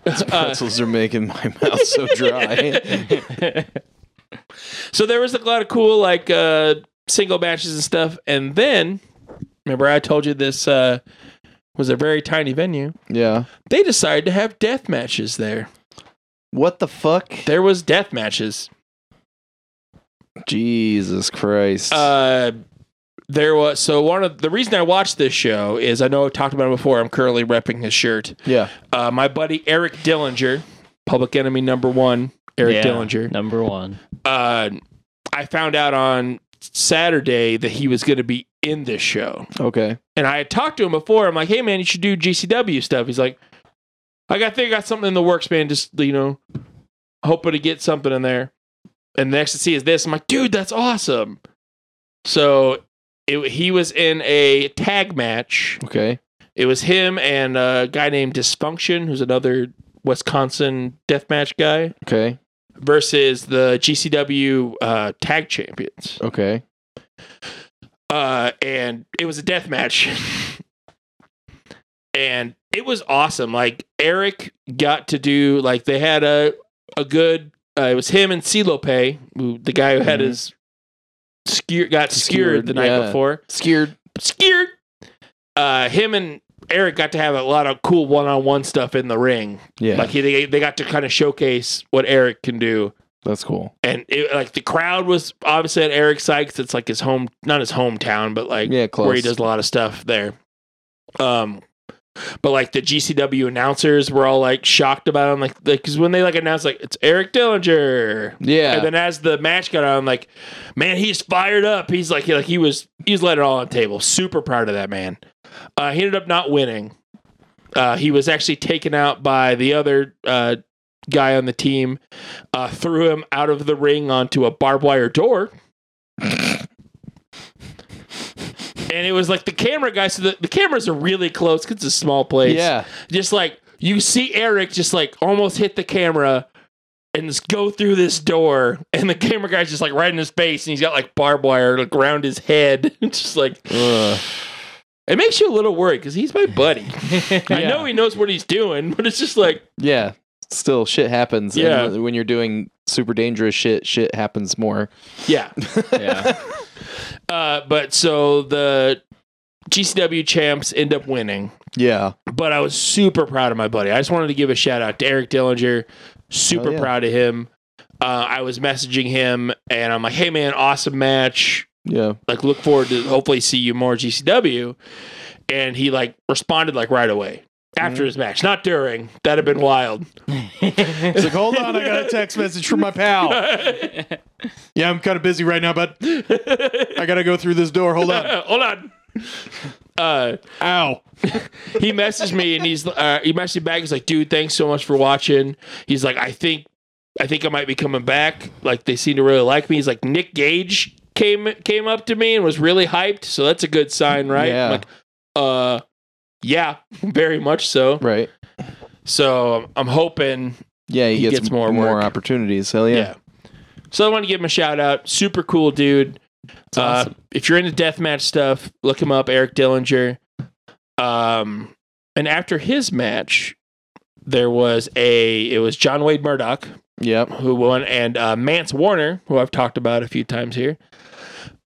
Uh, Pretzels are making my mouth so dry. so there was a lot of cool like uh single matches and stuff, and then remember I told you this uh was a very tiny venue. yeah. They decided to have death matches there. What the fuck? There was death matches. Jesus Christ. Uh, there was so one of the reason I watched this show is I know I've talked about it before. I'm currently repping his shirt. yeah. Uh, my buddy Eric Dillinger, Public Enemy number one, Eric Yeah, Dillinger. Number one. Uh, I found out on Saturday that he was going to be in this show, Okay. and I had talked to him before. I'm like, "Hey man, you should do GCW stuff." He's like, "I got think I got something in the works, man. Just you know, hoping to get something in there." And the next to see is this. I'm like, "Dude, that's awesome." So it, he was in a tag match. Okay. It was him and a guy named Dysfunction, who's another Wisconsin deathmatch guy, Okay. versus the GCW uh, tag champions. Okay. Uh, and it was a death match. and it was awesome. Like Eric got to do like they had a a good. Uh, it was him and who the guy who had Mhm. his skewer got skewered, Skewered, the night yeah. before. Scared. Skewered. Uh, him and Eric got to have a lot of cool one-on-one stuff in the ring. Yeah. Like he, they, they got to kind of showcase what Eric can do, that's cool. and it, like the crowd was obviously at Eric's side 'cause it's like his home, not his hometown, but like Yeah, close. where he does a lot of stuff there. Um, but like the GCW announcers were all like shocked about him, like because when they like announced like it's Eric Dillinger, Yeah. and then as the match got on, like man, he's fired up. He's like he, like he was he's let it all on the table. Super proud of that man. Uh, he ended up not winning. Uh, he was actually taken out by the other uh, guy on the team. Uh, threw him out of the ring onto a barbed wire door. and it was like the camera guy. So the, the cameras are really close because it's a small place. yeah. Just like you see Eric just like almost hit the camera and just go through this door. And the camera guy's just like right in his face and he's got like barbed wire like around his head. It's just like, Ugh. it makes you a little worried because he's my buddy. I know he knows what he's doing, but it's just like, Yeah. Still, shit happens. Yeah. when- when you're doing super dangerous shit, shit happens more. yeah. Yeah. Uh, but so the GCW champs end up winning. Yeah. but I was super proud of my buddy. I just wanted to give a shout out to Eric Dillinger. Super Oh, yeah. proud of him. Uh, I was messaging him and I'm like, hey man, awesome match. Yeah. Like, look forward to hopefully see you more GCW. And he like responded like right away after his match, not during. That'd have been wild. It's like, hold on, I got a text message from my pal. Yeah, I'm kind of busy right now, but I gotta go through this door. Hold on. Hold on. Uh, Ow. he messaged me and he's uh, he messaged me back. He's like, dude, thanks so much for watching. He's like, I think I think I might be coming back. Like they seem to really like me. He's like, Nick Gage came came up to me and was really hyped. So that's a good sign, right? I'm Yeah. like, uh, yeah, very much so. Right. So I'm hoping, Yeah. He, He gets, gets more more, work. opportunities. Hell yeah. yeah. So I want to give him a shout out. Super cool dude. Uh, awesome. if you're into deathmatch stuff, look him up, Eric Dillinger. Um, and after his match, there was a it was John Wayne Murdoch Yep. who won, and uh, Mance Warner, who I've talked about a few times here,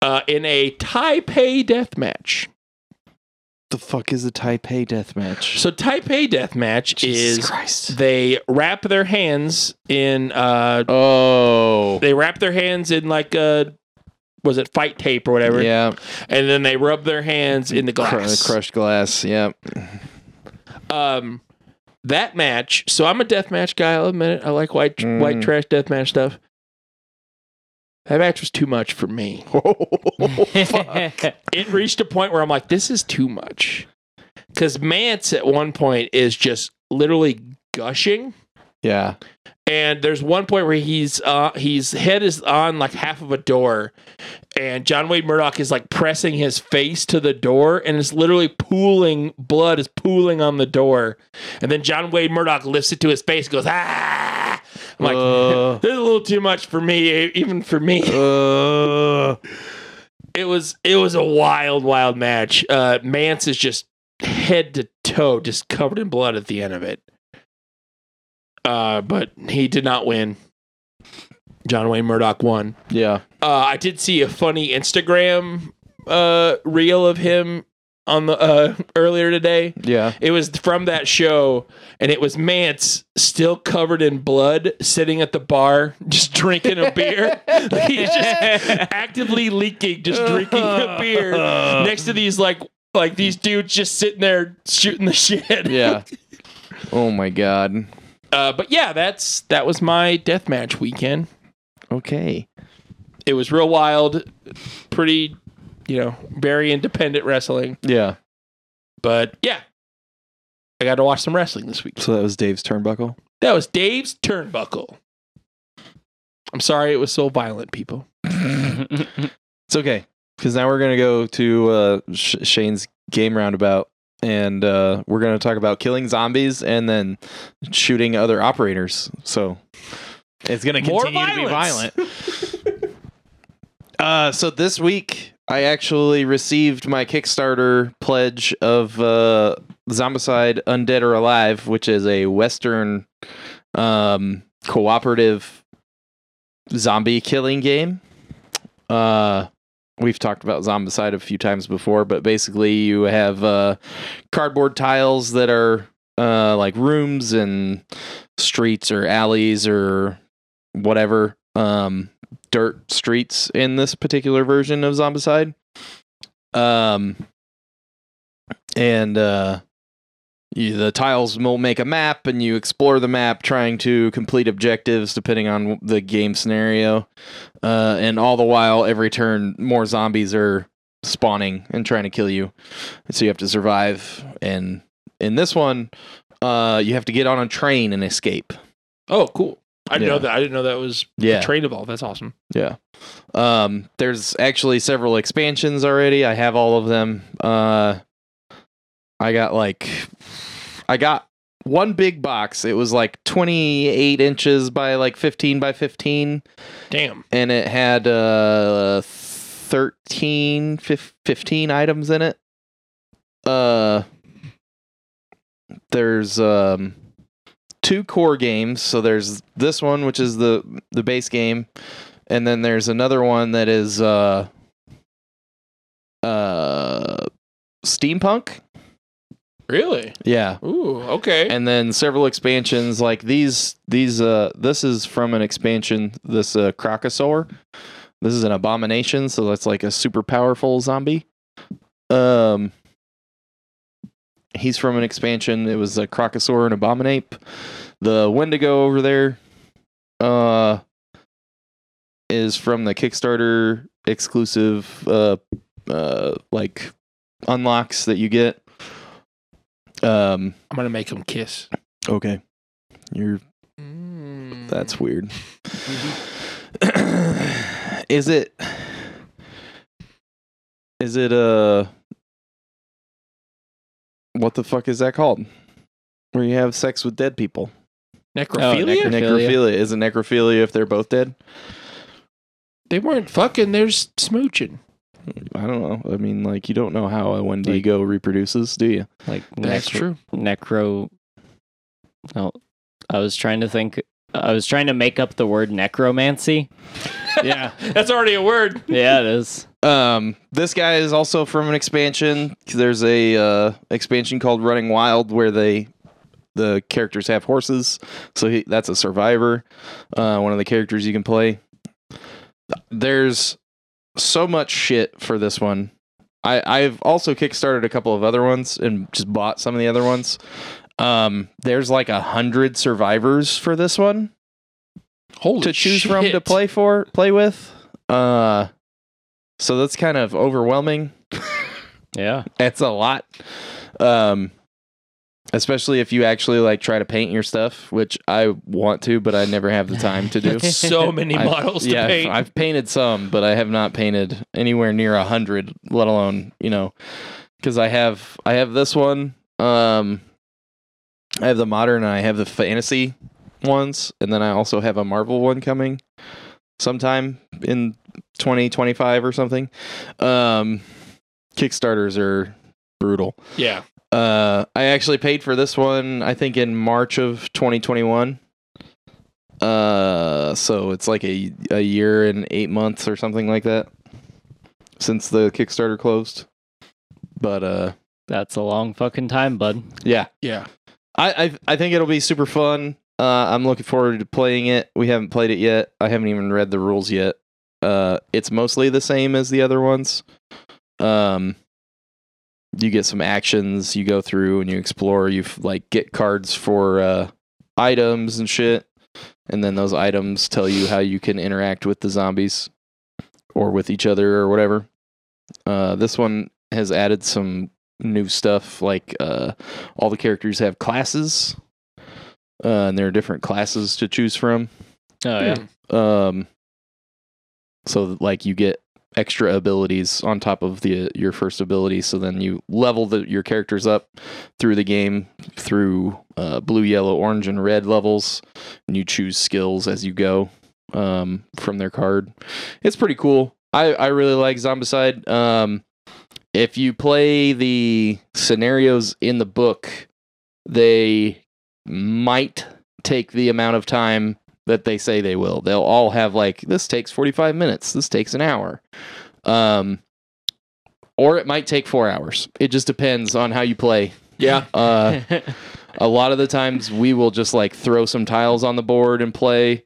uh, in a Taipei death match. The fuck is a Taipei death match? So Taipei deathmatch is Christ. they wrap their hands in uh Oh. they wrap their hands in like a was it fight tape or whatever Yeah. and then they rub their hands in the Cr- glass crushed glass. Yeah. um that match so i'm a death match guy i'll admit it i like white Mm. white trash deathmatch stuff that match was too much for me. Oh, it reached a point where i'm like this is too much. Because mance at one point is just literally gushing. Yeah. And there's one point where he's uh his head is on like half of a door. And John Wayne Murdoch is like pressing his face to the door and it's literally pooling blood is pooling on the door. And then John Wayne Murdoch lifts it to his face and goes ah! I'm like Uh. this is a little too much for me even for me. Uh, it was it was a wild wild match. Uh Mance is just head to toe just covered in blood at the end of it uh but he did not win John Wayne Murdoch won yeah. uh I did see a funny Instagram uh reel of him on the uh earlier today Yeah. it was from that show, and it was Mance still covered in blood, sitting at the bar, just drinking a beer. He's just actively leaking, just drinking a beer next to these like like these dudes just sitting there shooting the shit. Yeah. Oh my god. Uh, but yeah, that's that was my deathmatch weekend. Okay. It was real wild, pretty, you know, very independent wrestling. Yeah. But yeah, I got to watch some wrestling this week. So that was Dave's turnbuckle. That was Dave's turnbuckle. I'm sorry it was so violent, people. It's okay because now we're gonna go to uh, Sh- Shane's game roundabout, and uh, we're gonna talk about killing zombies and then shooting other operators. So it's gonna continue to be violent. Uh, so this week I actually received my Kickstarter pledge of uh, Zombicide Undead or Alive, which is a Western um, cooperative zombie killing game. Uh, we've talked about Zombicide a few times before, but basically you have uh, cardboard tiles that are uh, like rooms and streets or alleys or whatever um, dirt streets in this particular version of Zombicide. Um, and uh, you, the tiles will make a map, and you explore the map, trying to complete objectives depending on the game scenario. Uh, and all the while, every turn, more zombies are spawning and trying to kill you. So you have to survive. And in this one, uh, you have to get on a train and escape. Oh, cool. I didn't Yeah. know that. I didn't know that was Yeah. a train evolve. That's awesome. Yeah. Um, there's actually several expansions already. I have all of them. Uh, I got like, I got one big box. It was like 28 inches by like 15 by 15, Damn. and it had uh 13, fif- 15 items in it. Uh, there's um two core games. So there's this one, which is the the base game, and then there's another one that is uh uh steampunk. Really? Yeah. Ooh, okay. And then several expansions like these these uh this is from an expansion this uh Crocosaur. This is an abomination, so that's like a super powerful zombie. Um he's from an expansion. It was a Crocosaur and Abominape. The Wendigo over there uh is from the Kickstarter exclusive uh uh like unlocks that you get. Um I'm gonna make them kiss. okay. You're Mm. that's weird. is it is it uh what the fuck is that called? Where you have sex with dead people. necrophilia. necro- Necrophilia? Necrophilia. Is it necrophilia if they're both dead? they weren't fucking. They're smooching. I don't know. I mean, like you don't know how a Wendigo reproduces, do you? like That's necro- true. necro. No, I was trying to think I was trying to make up the word necromancy. yeah. That's already a word. Yeah, it is. Um, this guy is also from an expansion. There's a uh, expansion called Running Wild where they the characters have horses. So he, that's a survivor. Uh, one of the characters you can play. There's so much shit for this one. I, I've also kickstarted a couple of other ones and just bought some of the other ones. Um, there's like a hundred survivors for this one Holy to choose from to play for play with. Uh, so that's kind of overwhelming. Yeah. It's a lot. Um, especially if you actually like try to paint your stuff, which I want to, but I never have the time to do. So many I've- models to yeah, I've- paint. I've painted some, but I have not painted anywhere near a hundred, let alone you know, because I have I have this one. Um, I have the modern and I have the fantasy ones, and then I also have a Marvel one coming sometime in 2025 or something. Um, Kickstarters are brutal. yeah. Uh, I actually paid for this one. I think in March of 2021. Uh, so it's like a a year and eight months or something like that since the Kickstarter closed. But uh, That's a long fucking time, bud. yeah, Yeah. I I, I think it'll be super fun. Uh, I'm looking forward to playing it. We haven't played it yet. I haven't even read the rules yet. Uh, it's mostly the same as the other ones. Um, you get some actions. You go through and you explore. You f- like get cards for uh, items and shit, and then those items tell you how you can interact with the zombies or with each other or whatever. Uh, this one has added some new stuff like uh, all the characters have classes, uh, and there are different classes to choose from. Oh yeah. Um, so like you get extra abilities on top of the your first ability. So then you level the, your characters up through the game through uh, blue, yellow, orange, and red levels, and you choose skills as you go um, from their card. It's pretty cool. I I really like Zombicide. Um, if you play the scenarios in the book, they might take the amount of time that they say they will. They'll all have like this takes 45 minutes, this takes an hour. Um or it might take 4 hours. It just depends on how you play. Yeah. Uh a lot of the times we will just like throw some tiles on the board and play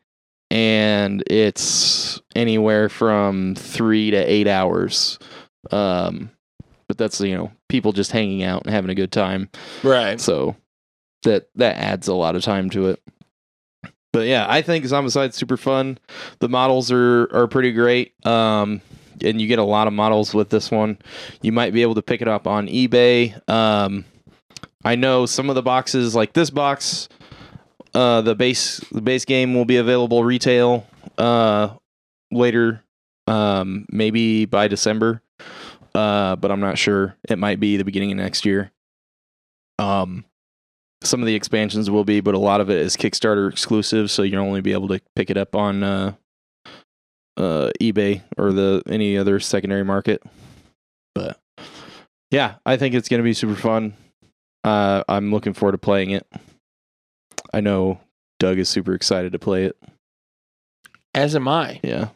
and it's anywhere from 3 to 8 hours. Um but that's you know people just hanging out and having a good time. Right. So that that adds a lot of time to it. But yeah, I think Zombicide's super fun. The models are are pretty great. Um and you get a lot of models with this one. You might be able to pick it up on eBay. Um I know some of the boxes like this box uh the base the base game will be available retail uh later um maybe by December. Uh but I'm not sure. It might be the beginning of next year. Um some of the expansions will be, but a lot of it is Kickstarter exclusive, so you'll only be able to pick it up on uh, uh, eBay or the any other secondary market. But yeah, I think it's going to be super fun. Uh, I'm looking forward to playing it. I know Doug is super excited to play it. As am I. Yeah,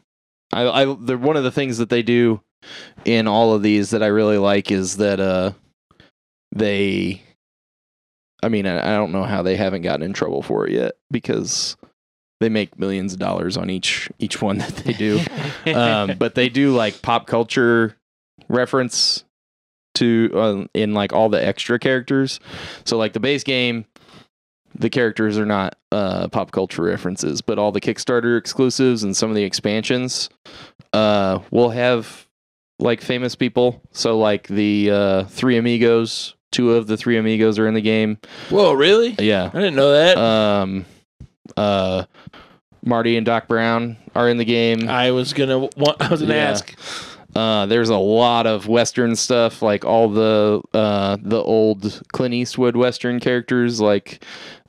I, I, the one of the things that they do in all of these that I really like is that uh, they, I mean, I, I don't know how they haven't gotten in trouble for it yet because they make millions of dollars on each each one that they do. um, but they do like pop culture reference to uh, in like all the extra characters. So like the base game, the characters are not uh, pop culture references, but all the Kickstarter exclusives and some of the expansions uh, will have like famous people. So like the uh, Three Amigos, two of the Three Amigos are in the game. Whoa, really? Yeah. I didn't know that. Um, uh, Marty and Doc Brown are in the game. I was gonna. Want, I was gonna Yeah. ask. Uh, there's a lot of Western stuff, like all the uh, the old Clint Eastwood Western characters, like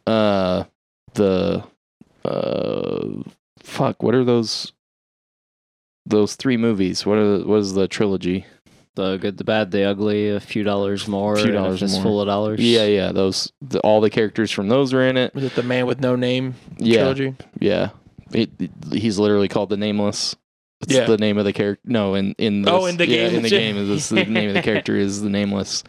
uh, the uh, fuck, what are those? Those three movies. What are the, what is the trilogy? The good, the bad, the ugly, a few dollars more, Few and a more. fistful of dollars. Yeah, yeah. Those the, all the characters from those are in it. Was it the man with no name Yeah, trilogy? yeah. It, he's literally called the Nameless. It's Yeah. the name of the character. No, in in this, Oh, in the yeah, game. in the game is this, the name of the character is the Nameless.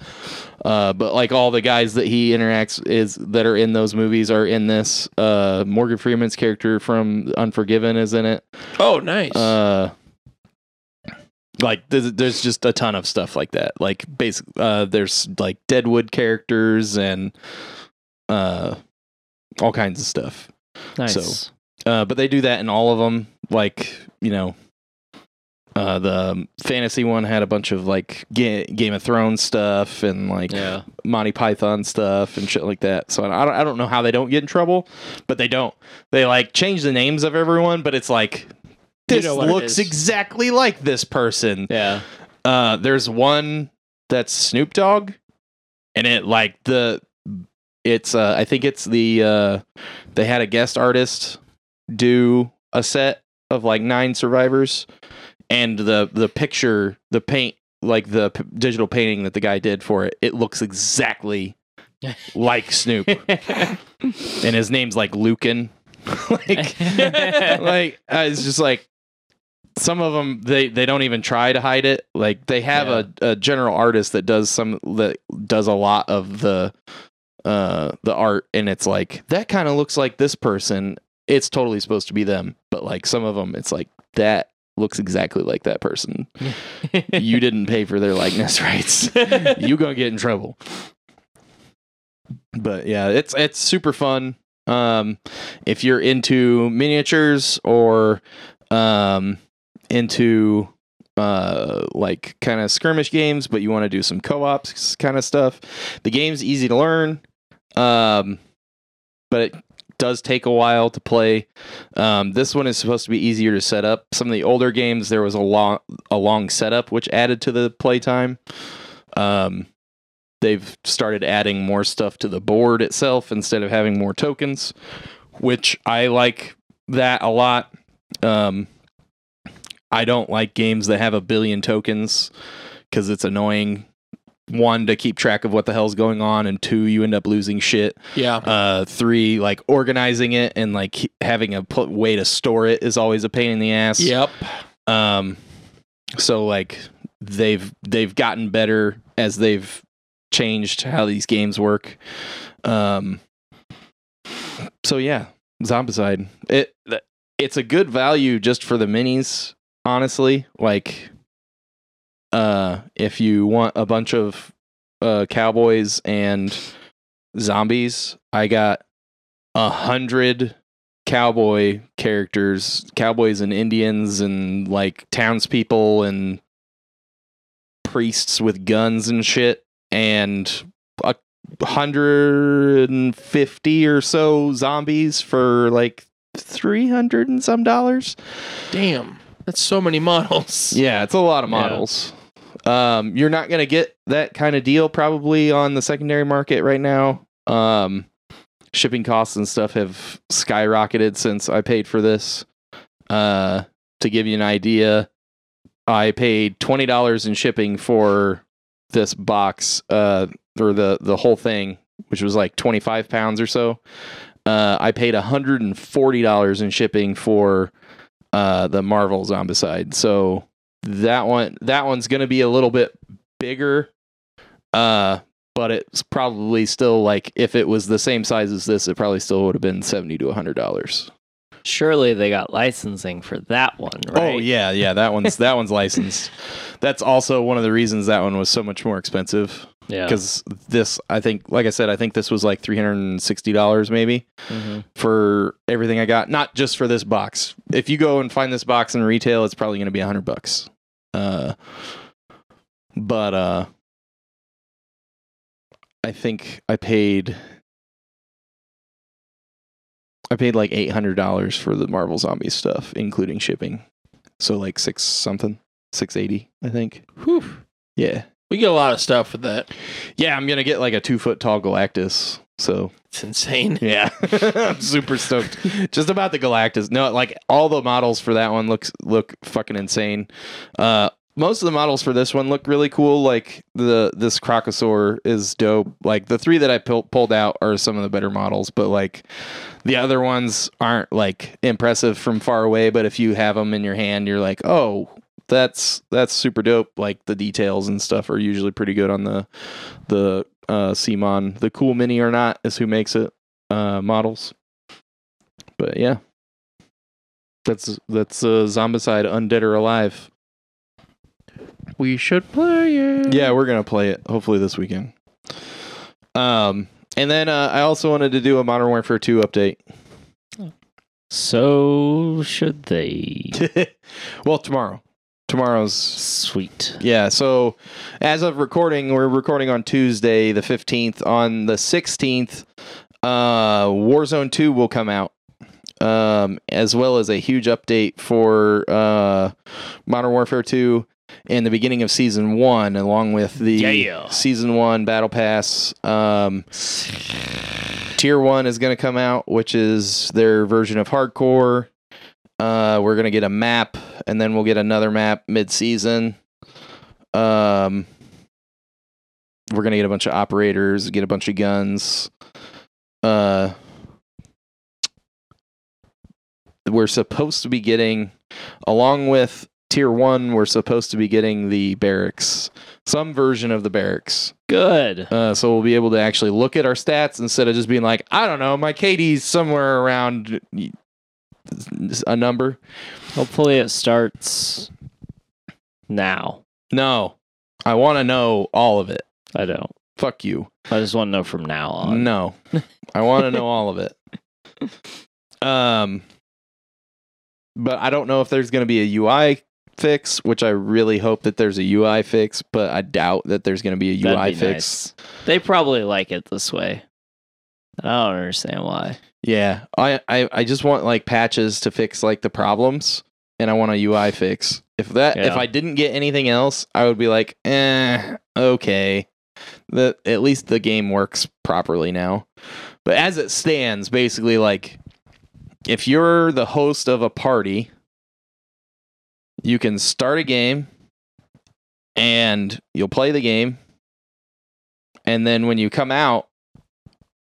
Uh, but like all the guys that he interacts is that are in those movies are in this. Uh, Morgan Freeman's character from Unforgiven is in it. Oh, nice. Uh, like there's, there's just a ton of stuff like that. Like basic, uh, there's like Deadwood characters and uh, all kinds of stuff. nice. So- Uh, but they do that in all of them. Like you know, uh, the fantasy one had a bunch of like Ga- Game of Thrones stuff and like yeah, Monty Python stuff and shit like that. So I don't, I don't know how they don't get in trouble, but they don't. They like change the names of everyone, but it's like You this know looks exactly like this person. yeah. Uh, there's one that's Snoop Dogg, and it like the it's uh I think it's the uh they had a guest artist do a set of like nine survivors, and the the picture the paint like the p- digital painting that the guy did for it it looks exactly like Snoop, and his name's like Lucan, like like uh, it's just like some of them they they don't even try to hide it. Like they have a, a general artist that does some that does a lot of the uh the art and it's like that kind of looks like this person. It's totally supposed to be them but like some of them it's like that looks exactly like that person. You didn't pay for their likeness rights. You gonna get in trouble. But yeah it's it's super fun. Um if you're into miniatures or um into uh like kind of skirmish games but you want to do some co-ops kind of stuff. The game's easy to learn um but it does take a while to play. Um this one is supposed to be easier to set up. Some of the older games there was a long a long setup which added to the playtime. Um they've started adding more stuff to the board itself instead of having more tokens which i like that a lot. Um I don't like games that have a billion tokens because it's annoying. One to keep track of what the hell's going on, and two, you end up losing shit. yeah. Uh, three, like organizing it and like having a pl- way to store it is always a pain in the ass. Yep. Um, so like they've they've gotten better as they've changed how these games work. Um, so yeah, Zombicide. It it's a good value just for the minis, honestly. Like, uh, if you want a bunch of uh cowboys and zombies, I got a hundred cowboy characters, cowboys and Indians and like townspeople and priests with guns and shit, and a hundred and fifty or so zombies for like three hundred and some dollars. Damn. That's so many models. Yeah, it's a lot of Yeah. models. Um, you're not gonna get that kind of deal probably on the secondary market right now. Um, shipping costs and stuff have skyrocketed since I paid for this. Uh, to give you an idea, I paid twenty dollars in shipping for this box, uh, or the the whole thing, which was like twenty five pounds or so. Uh, I paid hundred and forty dollars in shipping for uh, the Marvel Zombicide. So that one that one's going to be a little bit bigger. Uh, but it's probably still like if it was the same size as this, it probably still would have been seventy to hundred dollars. Surely they got licensing for that one, right? Oh yeah, yeah, that one's that one's licensed. That's also one of the reasons that one was so much more expensive yeah. because this, I think, like I said, I think this was like three hundred and sixty dollars maybe Mhm. for everything I got, not just for this box. If you go and find this box in retail, it's probably going to be a hundred bucks. Uh, but uh, I think I paid. I paid like eight hundred dollars for the Marvel Zombies stuff, including shipping. So like six something, six eighty, I think. Whew. Yeah, We get a lot of stuff with that. yeah. I'm gonna get like a two foot tall Galactus. So It's insane. yeah, I'm super stoked. Just about the Galactus. No, like all the models for that one looks look fucking insane. Uh, most of the models for this one look really cool. Like the this Crocosaur is dope. Like the three that I pull, pulled out are some of the better models, but like the other ones aren't like impressive from far away. But if you have them in your hand, you're like, oh, that's that's super dope. Like the details and stuff are usually pretty good on the the uh CMON. The cool mini or not is who makes it uh models. But yeah. That's that's uh Zombicide Undead or Alive. We should play it. Yeah, we're gonna play it hopefully this weekend. Um and then uh, I also wanted to do a Modern Warfare 2 update. So should they? well, tomorrow. Tomorrow's Sweet. Yeah, so as of recording, we're recording on Tuesday, the 15th. On the 16th, uh, Warzone 2 will come out, um, as well as a huge update for uh, Modern Warfare 2 and the beginning of Season 1, along with the Yeah. Season 1 Battle Pass. Um, Tier 1 is going to come out, which is their version of Hardcore. Uh, we're gonna get a map, and then we'll get another map mid-season. Um, we're gonna get a bunch of operators, get a bunch of guns. Uh, we're supposed to be getting, along with tier one, we're supposed to be getting the barracks, some version of the barracks. Good. Uh, so we'll be able to actually look at our stats instead of just being like, I don't know, my KD's somewhere around a number. Hopefully it starts now. No, I want to know all of it. I don't. Fuck you. I just want to know from now on. No, I want to know all of it. Um, but I don't know if there's going to be a UI fix, which I really hope that there's a UI fix, but I doubt that there's going to be a That'd UI be fix. nice. They probably like it this way. I don't understand why. Yeah, I, I I just want like patches to fix like the problems, and I want a UI fix. If that if I didn't get anything else, I would be like, eh, okay. The at least the game works properly now. But as it stands, basically like if you're the host of a party, you can start a game and you'll play the game. And then when you come out,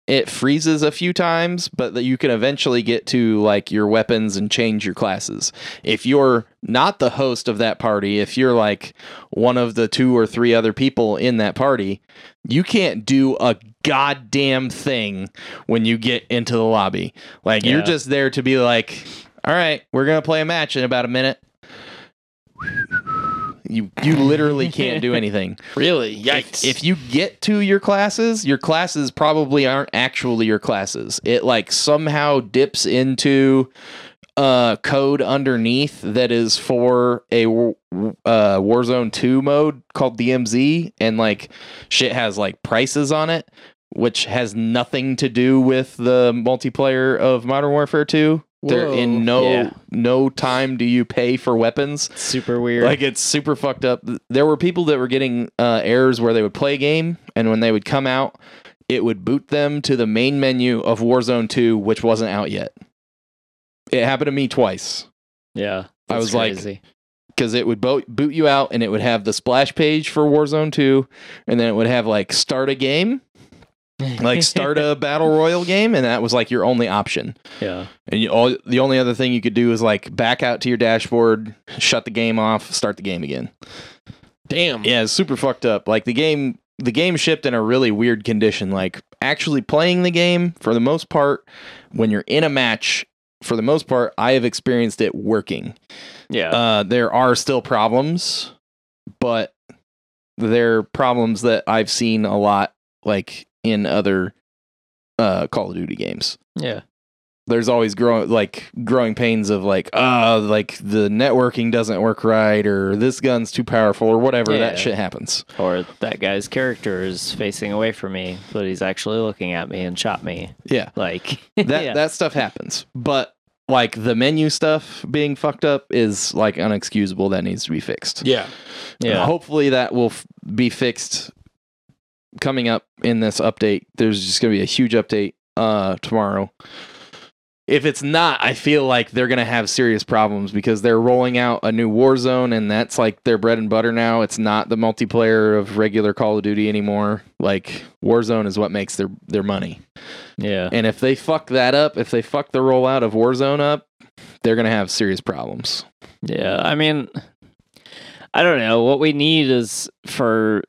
it freezes a few times, but that you can eventually get to like your weapons and change your classes. If you're not the host of that party, if you're like one of the two or three other people in that party, you can't do a goddamn thing when you get into the lobby. Like you're just there to be like, all right, we're gonna play a match in about a minute. You you literally can't do anything. Really? If, Yikes. if you get to your classes, your classes probably aren't actually your classes. It like somehow dips into uh code underneath that is for a uh Warzone 2 mode called DMZ and like shit has like prices on it which has nothing to do with the multiplayer of Modern Warfare 2. There Whoa. in no Yeah. no time do you pay for weapons. Super weird. Like it's super fucked up. There were people that were getting uh, errors where they would play a game, and when they would come out, it would boot them to the main menu of Warzone 2, which wasn't out yet. It happened to me twice yeah. I that's was like- because it would bo- boot you out, and it would have the splash page for Warzone 2, and then it would have like start a game, like start a battle royal game, and that was like your only option. yeah. And you, all the only other thing you could do is like back out to your dashboard, shut the game off, start the game again. Damn. Yeah, it's super fucked up. Like the game the game shipped in a really weird condition. Like actually playing the game for the most part when you're in a match for the most part I have experienced it working. Yeah. Uh there are still problems, but they're problems that I've seen a lot like in other uh Call of Duty games yeah. there's always growing like growing pains of like uh like the networking doesn't work right or this gun's too powerful or whatever Yeah. that shit happens Or that guy's character is facing away from me, but he's actually looking at me and shot me. yeah Like that yeah. that stuff happens but like the menu stuff being fucked up is like unexcusable that needs to be fixed Yeah. yeah. hopefully that will f- be fixed coming up in this update there's just going to be a huge update uh tomorrow if it's not, I feel like they're gonna have serious problems because they're rolling out a new Warzone, and that's like their bread and butter now. It's not the multiplayer of regular Call of Duty anymore. Like Warzone is what makes their their money. Yeah. And if they fuck that up, if they fuck the rollout of Warzone up, they're gonna have serious problems. Yeah, I mean, I don't know. What we need is for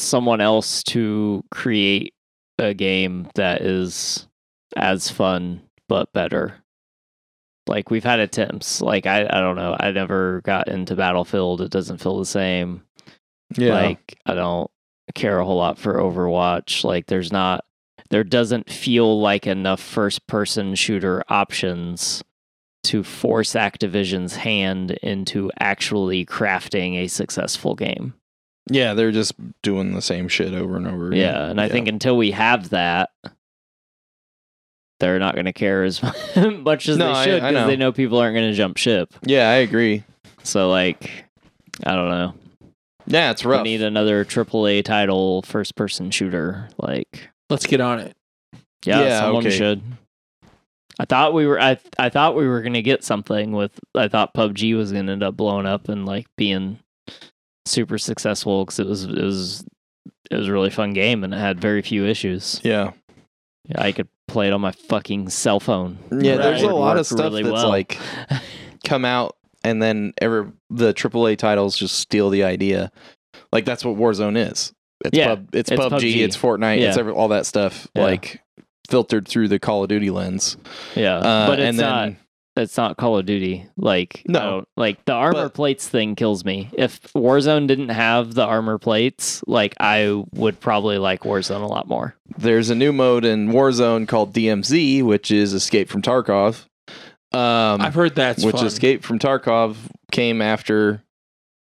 someone else to create a game that is as fun but better. Like we've had attempts. Like I, I don't know. I never got into Battlefield. It doesn't feel the same. Yeah. Like I don't care a whole lot for Overwatch. Like there's not there doesn't feel like enough first person shooter options to force Activision's hand into actually crafting a successful game. Yeah, they're just doing the same shit over and over. Yeah, and I think until we have that they're not going to care as much as No, they should because they know people aren't going to jump ship. yeah, I agree. So like I don't know. Yeah, it's rough. We need another AAA title first person shooter like Let's get on it. Yeah, Yeah, someone okay. should. I thought we were. I I thought we were gonna get something with. I thought PUBG was gonna end up blowing up and like being super successful because it was it was it was a really fun game and it had very few issues. yeah, Yeah, I could play it on my fucking cell phone. yeah. Right. There's a lot of stuff really that's well. like come out and then ever the AAA titles just steal the idea. Like that's what Warzone is. It's Yeah, pub, it's, it's PUBG, PUBG. it's Fortnite, it's every, all that stuff. Yeah. Like filtered through the Call of Duty lens. yeah, Uh, but it's and then not. It's not Call of Duty. Like No. like the armor But- plates thing kills me. If Warzone didn't have the armor plates, like I would probably like Warzone a lot more. there's a new mode in Warzone called DMZ, which is Escape from Tarkov. Um, I've heard that's which fun. Escape from Tarkov came after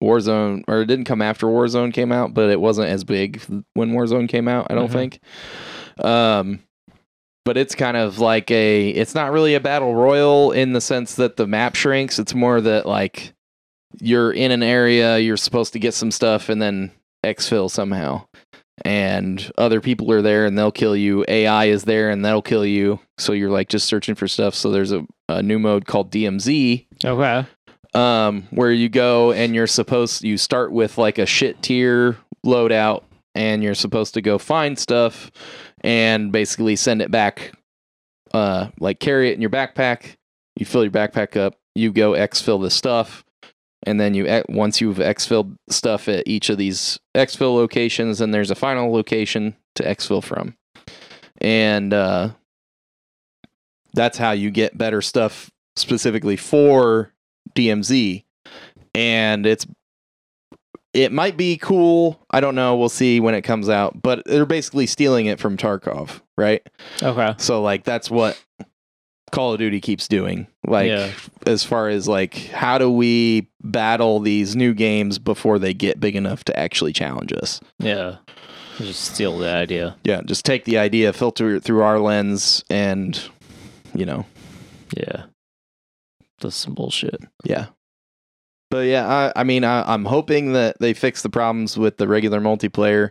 Warzone, or it didn't come after Warzone came out, but it wasn't as big when Warzone came out. I don't Mhm. think. Um, but it's kind of like a. It's not really a battle royal in the sense that the map shrinks. It's more that like you're in an area, you're supposed to get some stuff, and then exfil somehow. And other people are there and they'll kill you. AI is there and they'll kill you. So you're like just searching for stuff. So there's a, a new mode called DMZ Okay. um, where you go and you're supposed you start with like a shit tier loadout and you're supposed to go find stuff and basically send it back uh like carry it in your backpack. You fill your backpack up you go exfil the stuff and then you once you've exfilled stuff at each of these exfil locations then there's a final location to exfil from. And uh that's how you get better stuff specifically for DMZ, and it's it might be cool. I don't know. We'll see when it comes out. But they're basically stealing it from Tarkov, right? Okay. So like that's what Call of Duty keeps doing. Like Yeah. as far as like how do we battle these new games before they get big enough to actually challenge us? Yeah. Just steal the idea. Yeah, just take the idea, filter it through our lens, and you know, Yeah. That's some bullshit. Yeah. But yeah, I, I mean, I, I'm hoping that they fix the problems with the regular multiplayer.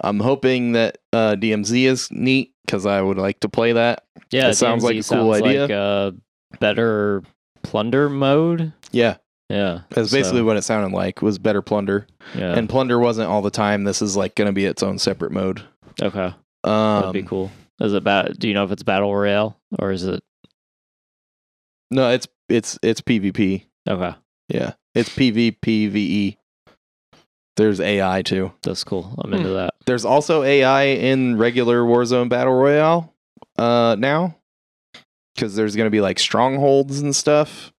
I'm hoping that uh, DMZ is neat because I would like to play that. Yeah. It sounds like a cool sounds idea. Like a better plunder mode. Yeah, Yeah. that's basically what it sounded like was better plunder, Yeah. and plunder wasn't all the time. This is like going to be its own separate mode. okay. Um, That'd be cool. Is it bat? Do you know if it's battle royale or is it? No, it's it's it's PvP. Okay. Yeah, it's PvPVE. E. There's AI too. That's cool. I'm Hmm. into that. There's also AI in regular Warzone Battle Royale uh, now because there's going to be like strongholds and stuff.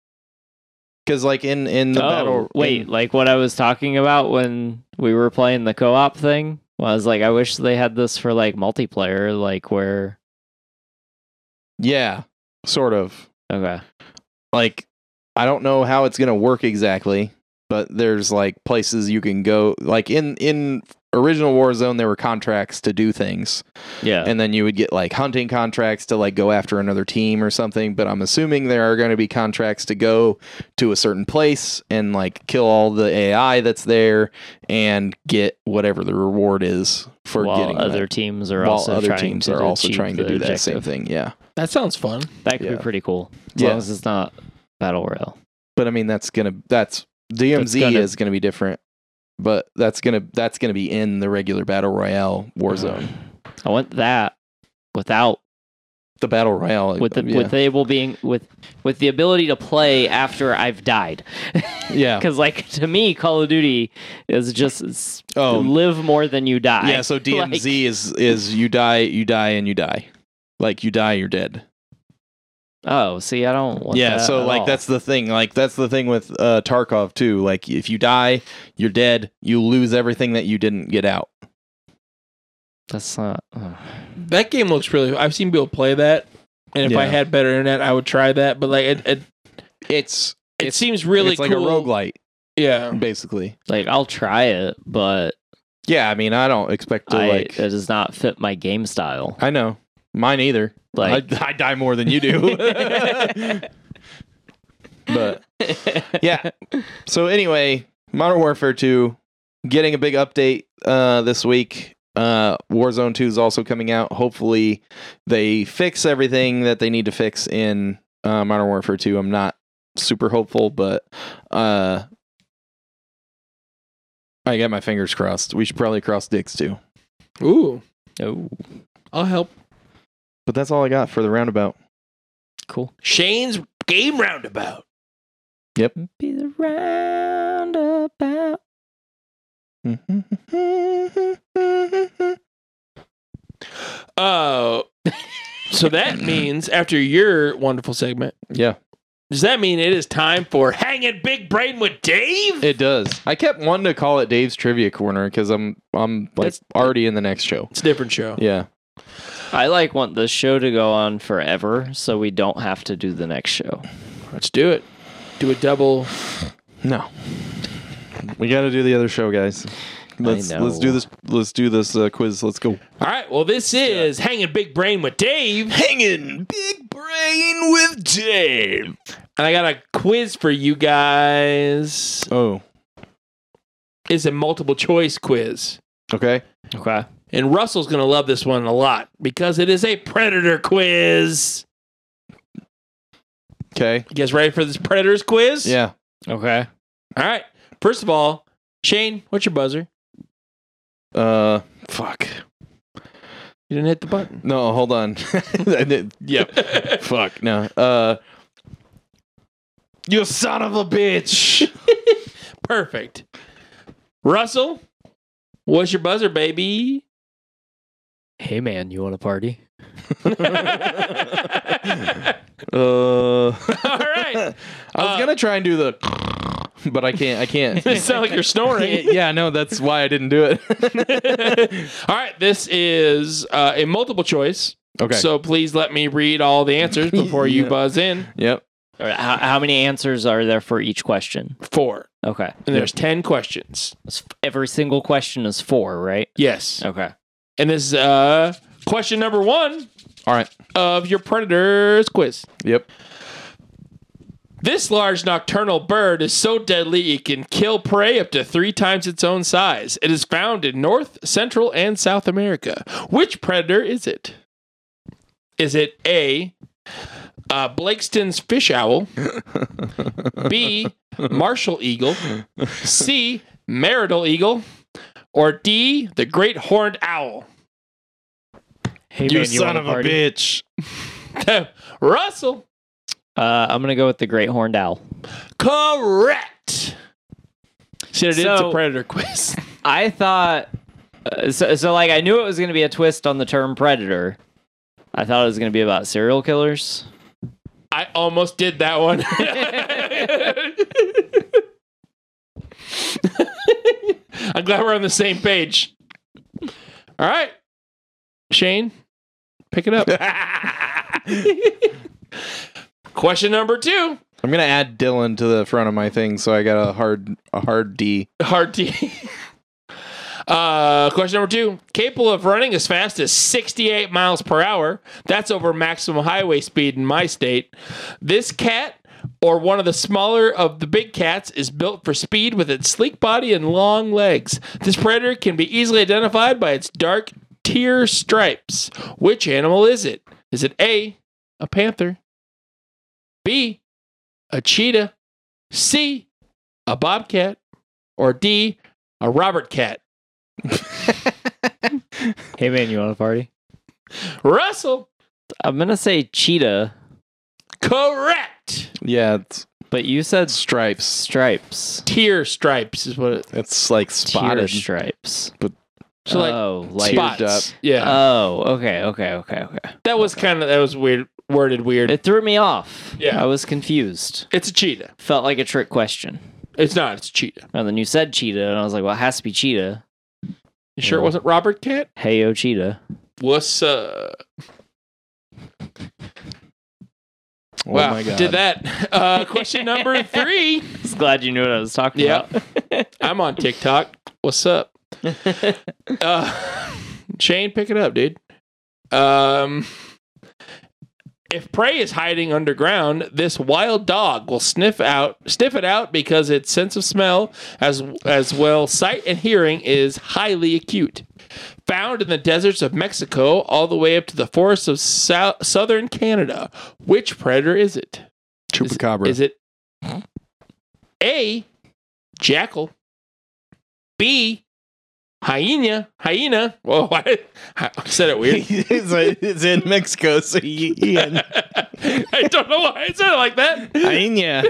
Because like in in the oh, battle, wait, in- like what I was talking about when we were playing the co-op thing was like I wish they had this for like multiplayer, like where yeah, sort of. okay, Like I don't know how it's going to work exactly, but there's like places you can go. Like in in original Warzone, there were contracts to do things. yeah, and then you would get like hunting contracts to like go after another team or something but i'm assuming there are going to be contracts to go to a certain place and like kill all the ai that's there and get whatever the reward is for while getting other that. teams are while also other teams are also trying to the do that same thing yeah That sounds fun. That could Yeah. be pretty cool. As Yeah. long as it's not battle royale. But I mean, that's gonna that's DMZ That's gonna- is gonna be different. But that's gonna that's gonna be in the regular battle royale Warzone. I want that without The battle royale with the yeah. with able being with with the ability to play after I've died. yeah. Because like to me, Call of Duty is just Oh. live more than you die. Yeah. So DMZ Like- is is you die, you die, and you die. Like you die, you're dead. Oh, see, I don't. Want yeah. that So at like all. that's the thing. Like that's the thing with uh, Tarkov too. Like if you die, you're dead. You lose everything that you didn't get out. that's not. uh, That game looks really. I've seen people play that, and if I had better internet, I would try that. But like, it it, It's it It's- seems really it's like cool. a roguelite, Yeah, basically. like I'll try it, but Yeah. I mean, I don't expect to I, like. it does not fit my game style. I know. Mine either. Like I, I die more than you do. but yeah. So anyway, Modern Warfare 2 getting a big update uh this week. Uh Warzone 2 is also coming out. Hopefully they fix everything that they need to fix in uh Modern Warfare 2. I'm not super hopeful, but uh I got my fingers crossed. We should probably cross dicks too. ooh, oh, I'll help. But that's all I got for the roundabout. cool. Shane's game roundabout. Yep. Be the roundabout. Oh, so that means after your wonderful segment, yeah, does that mean it is time for hanging big brain with Dave? it does. I kept wanting to call it Dave's Trivia Corner because I'm I'm like That's- already in the next show. it's a different show. Yeah. I like want the show to go on forever, so we don't have to do the next show. Let's do it. Do a double. No. We got to do the other show, guys. Let's know. let's do this. Let's do this uh, quiz. Let's go. All right. Well, this is hanging big brain with Dave, Hanging big brain with Dave. and I got a quiz for you guys. Oh, It's a multiple choice quiz. okay. Okay. And Russell's going to love this one a lot because it is a Predator quiz. Okay. You guys ready for this Predators quiz? Yeah. Okay. All right. First of all, Shane, what's your buzzer? Uh, fuck. You didn't hit the button. No, hold on. I did- yep. fuck. No. Uh, you son of a bitch. Perfect. Russell, what's your buzzer, baby? Hey man, you want a party? all uh. right. I was Uh, gonna try and do the, but I can't. I can't. You sound like you're snoring. yeah, no, that's why I didn't do it. all right. This is uh, a multiple choice. okay. So please let me read all the answers before you Yeah. buzz in. yep. All right, How, how many answers are there for each question? Four. Okay. And there's 10 questions. It's- Every single question is four, right? Yes. Okay. And this is uh, question number one All right. of your Predators quiz. Yep. This large nocturnal bird is so deadly it can kill prey up to three times its own size. It is found in North, Central, and South America. Which predator is it? Is it A, uh, Blakiston's fish owl, B, martial eagle, C, marital eagle, or D, the great horned owl? Hey you son of a bitch. Russell, Uh, I'm gonna go with the great horned owl. correct. See, what I did? it's a predator quiz. I thought uh, so, so. Like I knew it was gonna be a twist on the term predator. I thought it was gonna be about serial killers. I almost did that one. I'm glad we're on the same page. All right. Shane, pick it up. Question number two. I'm gonna add Dylan to the front of my thing, so I got a hard a hard D. Hard T. Uh, question number two. Capable of running as fast as 68 miles per hour. That's over maximum highway speed in my state. This cat, or one of the smaller of the big cats, is built for speed with its sleek body and long legs. This predator can be easily identified by its dark tear stripes. Which animal is it? Is it A, a panther, B, a cheetah, C, a bobcat, or D, a Robert cat? Hey man, you want a party? Russell, I'm gonna say cheetah, correct. yeah, it's but you said stripes. stripes. Tear stripes is what it. It's like Tier spotted. stripes. But so like oh, like Tiered spots. up. Yeah, oh, okay, okay, okay, okay. that was kind of that was weird, worded weird. It threw me off. Yeah. I was confused. it's a cheetah. Felt like a trick question. It's not. It's a cheetah. And then you said cheetah, and I was like, well, it has to be cheetah. You sure it wasn't Robert cat? Hey, yo, cheetah. What's uh? Oh wow, my god. did that. Uh, question number three. Just glad you knew what I was talking Yeah. about. I'm on TikTok. What's up? Uh, Shane, pick it up, dude. Um, if prey is hiding underground, this wild dog will sniff out, sniff it out because its sense of smell, as as well sight and hearing, is highly acute. Found in the deserts of Mexico, all the way up to the forests of sou- southern Canada. Which predator is it? Chupacabra. Is it A, jackal, B, hyena, hyena? Whoa, I, I said it weird. it's, like- it's in Mexico, so you, I don't know why I said it like that.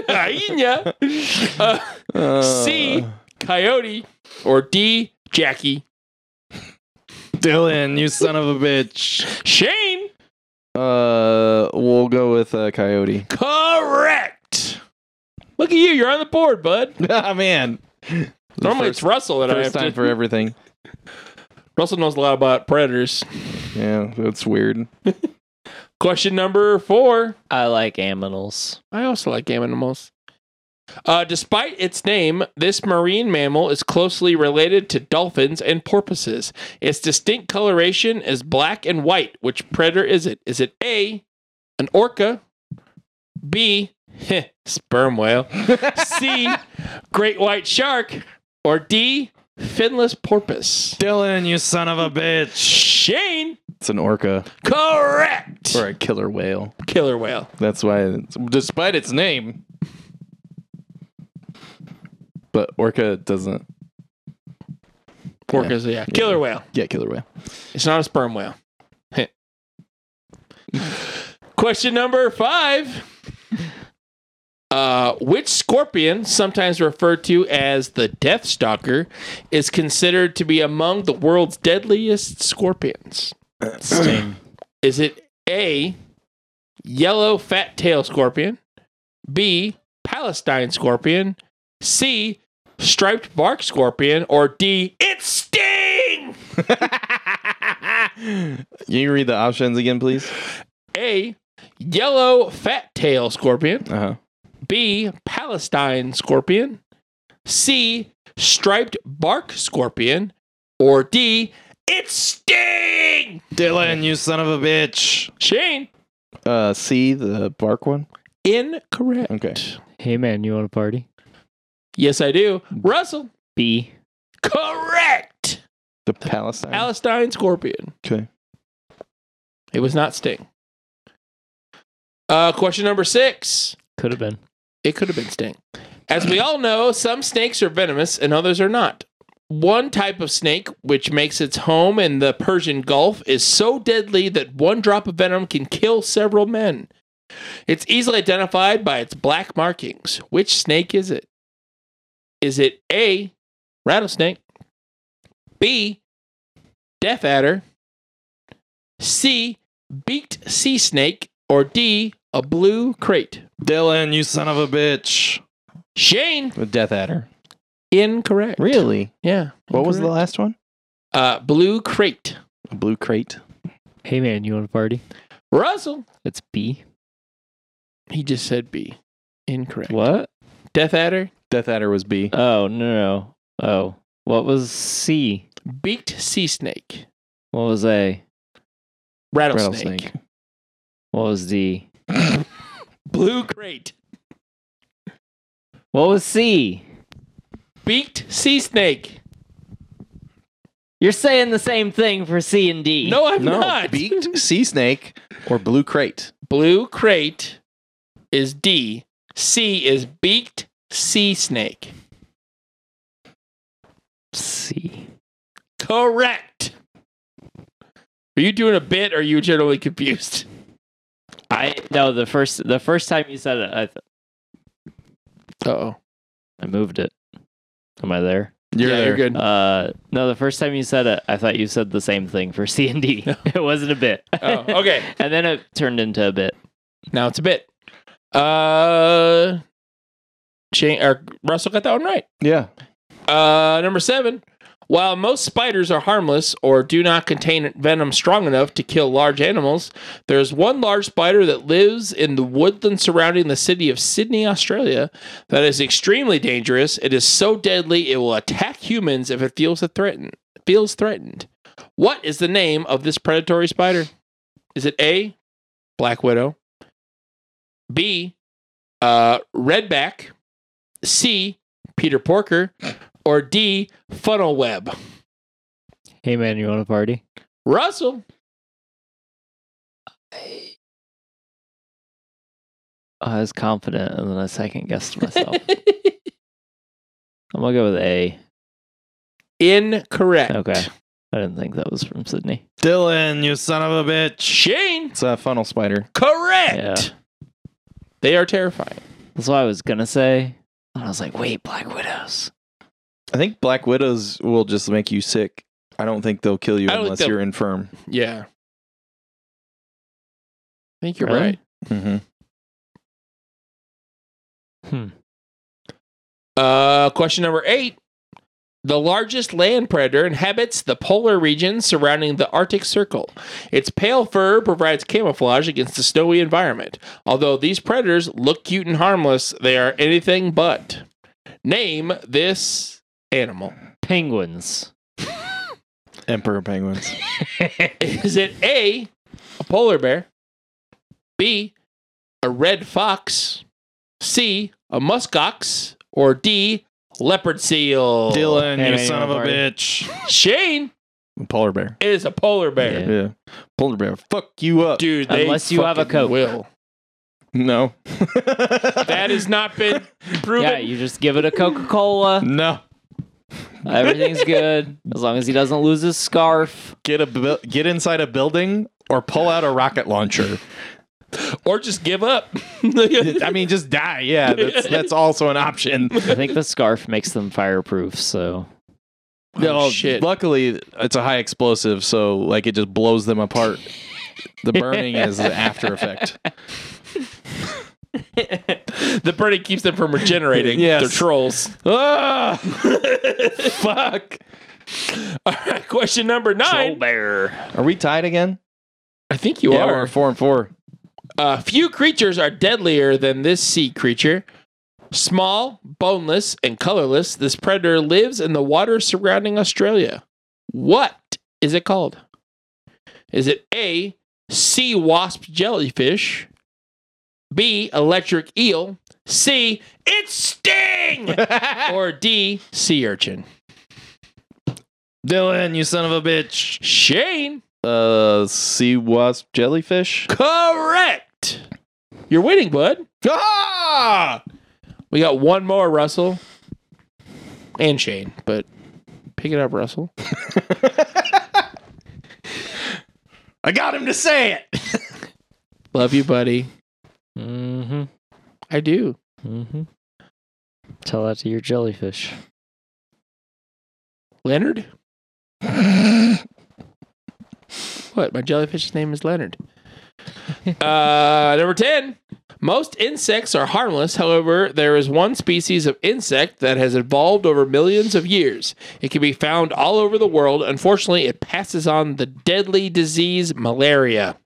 Hyena. Uh, C, coyote, or D, Jackie. Dylan, you son of a bitch. Shane, Uh, we'll go with uh, coyote. correct. Look at you, you're on the board, bud. ah man. Normally first, it's Russell that I have first time to. for everything. Russell knows a lot about predators. Yeah, that's weird. Question number four. I like aminals. I also like animals. Uh, despite its name, this marine mammal is closely related to dolphins and porpoises. Its distinct coloration is black and white. Which predator is it? Is it A, an orca, B, heh, sperm whale, C, great white shark, or D, finless porpoise? Dylan, you son of a bitch. Shane, It's an orca correct. or a killer whale. Killer whale. That's why, it's, despite its name, but orca doesn't Orcas, yeah. Killer whale. Yeah, killer whale. It's not a sperm whale. Question number five. Uh, which scorpion, sometimes referred to as the Death Stalker, is considered to be among the world's deadliest scorpions? Sting. Is it A, yellow fat tail scorpion, B, Palestine scorpion, C, striped bark scorpion, or D, it's Sting? Can you read the options again, please? A. Yellow fat tail scorpion. Uh huh. B. Palestine scorpion. C. Striped bark scorpion. Or D. It's Sting! Dylan, you son of a bitch. Shane. Uh, C, the bark one. Incorrect. Okay. Hey man, you want a party? Yes, I do. Russell. B. Correct. The Palestine. Palestine scorpion. okay. It was not Sting. Uh, question number six. Could have been. It could have been Sting. As we all know, some snakes are venomous and others are not. One type of snake, which makes its home in the Persian Gulf, is so deadly that one drop of venom can kill several men. It's easily identified by its black markings. Which snake is it? Is it A, rattlesnake, B, death adder, C, beaked sea snake, or D, a blue krait? Dylan, you son of a bitch. Shane, With Death Adder. incorrect. Really? Yeah. What was the last one? Uh, blue krait. A blue krait. Hey man, you want a party? Russell. It's B. He just said B. Incorrect. What? Death adder. Death Adder was B. Oh no no. Oh, what was C? Beaked sea snake. What was A? Rattlesnake. Rattlesnake. What was D? Blue krait. What was C? Beaked sea snake. You're saying the same thing for C and D. No, I'm no, not. beaked sea snake or blue krait. blue krait is D. C is beaked sea snake. Sea. Correct. Are you doing a bit or are you generally confused? I no the first the first time you said it, I th- oh. I moved it. Am I there? You're yeah, there. you're good. Uh, no, the first time you said it, I thought you said the same thing for C and D. it wasn't a bit. oh, okay. and then it turned into a bit. Now it's a bit. Uh, Or Russell got that one right. Yeah. Uh, number seven. While most spiders are harmless or do not contain venom strong enough to kill large animals, there's one large spider that lives in the woodland surrounding the city of Sydney, Australia, that is extremely dangerous. It is so deadly it will attack humans if it feels a threatened. Feels threatened. What is the name of this predatory spider? Is it A, Black Widow, B, uh, Redback, C, Peter Porker, or D, Funnel Web? Hey man, you want to party? Russell. I was confident, and then I second guessed myself. I'm gonna go with A. Incorrect. Okay. I didn't think that was from Sydney. Dylan, you son of a bitch. Shane. It's a funnel spider. Correct. Yeah. They are terrifying. That's what I was gonna say. And I was like, wait, Black Widows. I think black widows will just make you sick. I don't think they'll kill you I don't unless they'll- you're infirm. Yeah. I think you're Really? right. Mm-hmm. Hmm. Uh, question number eight. The largest land predator inhabits the polar regions surrounding the Arctic Circle. Its pale fur provides camouflage against the snowy environment. Although these predators look cute and harmless, they are anything but. Name this animal. Penguins. Emperor penguins. Is it A, a polar bear? B, a red fox? C, a muskox? Or D, leopard seal? Dylan, Hey, you man, son of a party? bitch. Shane Polar bear. is a polar bear. Yeah. Yeah. Polar bear. Fuck you up. Dude, they Unless you have a fucking Coke. Will. No. That has not been proven. Yeah, you just give it a Coca Cola. no. Everything's good as long as he doesn't lose his scarf. Get a bu- get inside a building or pull out a rocket launcher. Or just give up. I mean, just die. Yeah, that's that's also an option. I think the scarf makes them fireproof. So Oh, shit. Luckily, it's a high explosive, so like it just blows them apart. The burning is the after effect. the burning keeps them from regenerating. Yes. They're trolls. Ah, fuck. All right, question number nine. bear. Are we tied again? I think you yeah, are. we're four and four. Uh, few creatures are deadlier than this sea creature. Small, boneless, and colorless, this predator lives in the water surrounding Australia. What is it called? Is it A, sea wasp jellyfish? B, electric eel? C, it's sting? or D, sea urchin? Dylan, you son of a bitch. Shane, Uh, sea wasp jellyfish. correct. You're winning, bud. Ah! We got one more, Russell. And Shane, but pick it up, Russell. I got him to say it. Love you, buddy. Mm-hmm. I do. Mm-hmm. Tell that to your jellyfish. Leonard? what? My jellyfish's name is Leonard. uh, number 10. Most insects are harmless. However, there is one species of insect that has evolved over millions of years. It can be found all over the world. Unfortunately, it passes on the deadly disease malaria.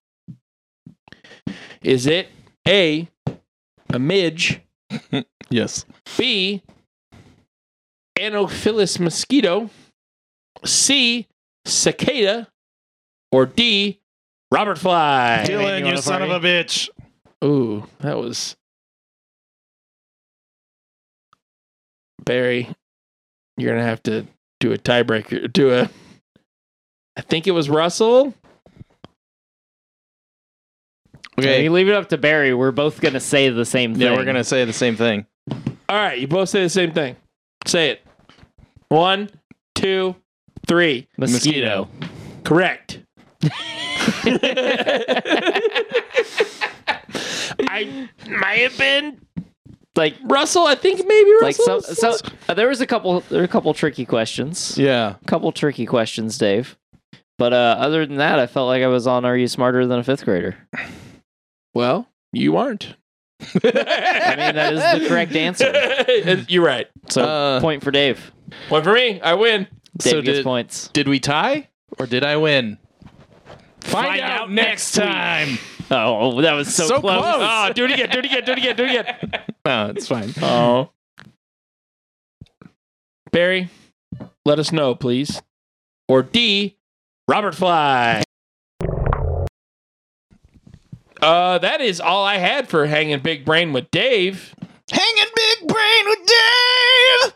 Is it A, a midge, Yes. B, Anopheles mosquito, C, cicada, or D, Robert Fly? man, Dylan, you you wanna son of a bitch. Ooh, that was Barry. You're gonna have to do a tiebreaker. Do a. I think it was Russell. Okay. You leave it up to Barry. We're both gonna say the same thing. Yeah, we're gonna say the same thing. All right, you both say the same thing. Say it. One, two, three. mosquito. Correct. I might have been Like Russell. I think maybe like Russell. so, so uh, there was a couple there were a couple tricky questions. Yeah. a couple tricky questions, Dave. But uh, other than that, I felt like I was on Are You Smarter Than a Fifth Grader? well, you aren't. I mean, that is the correct answer. You're right. So Uh, point for Dave. One for me. I win. Dave so gets did- points. Did we tie or did I win? Find out next week. time. Oh, that was so, So close. close. Oh, do it again. Do it again. Do it again. Do it again. No, it's fine. Oh. Barry, let us know, please. Or D, Robert Fly. Uh, that is all I had for hanging big brain with Dave. Hanging big brain with Dave.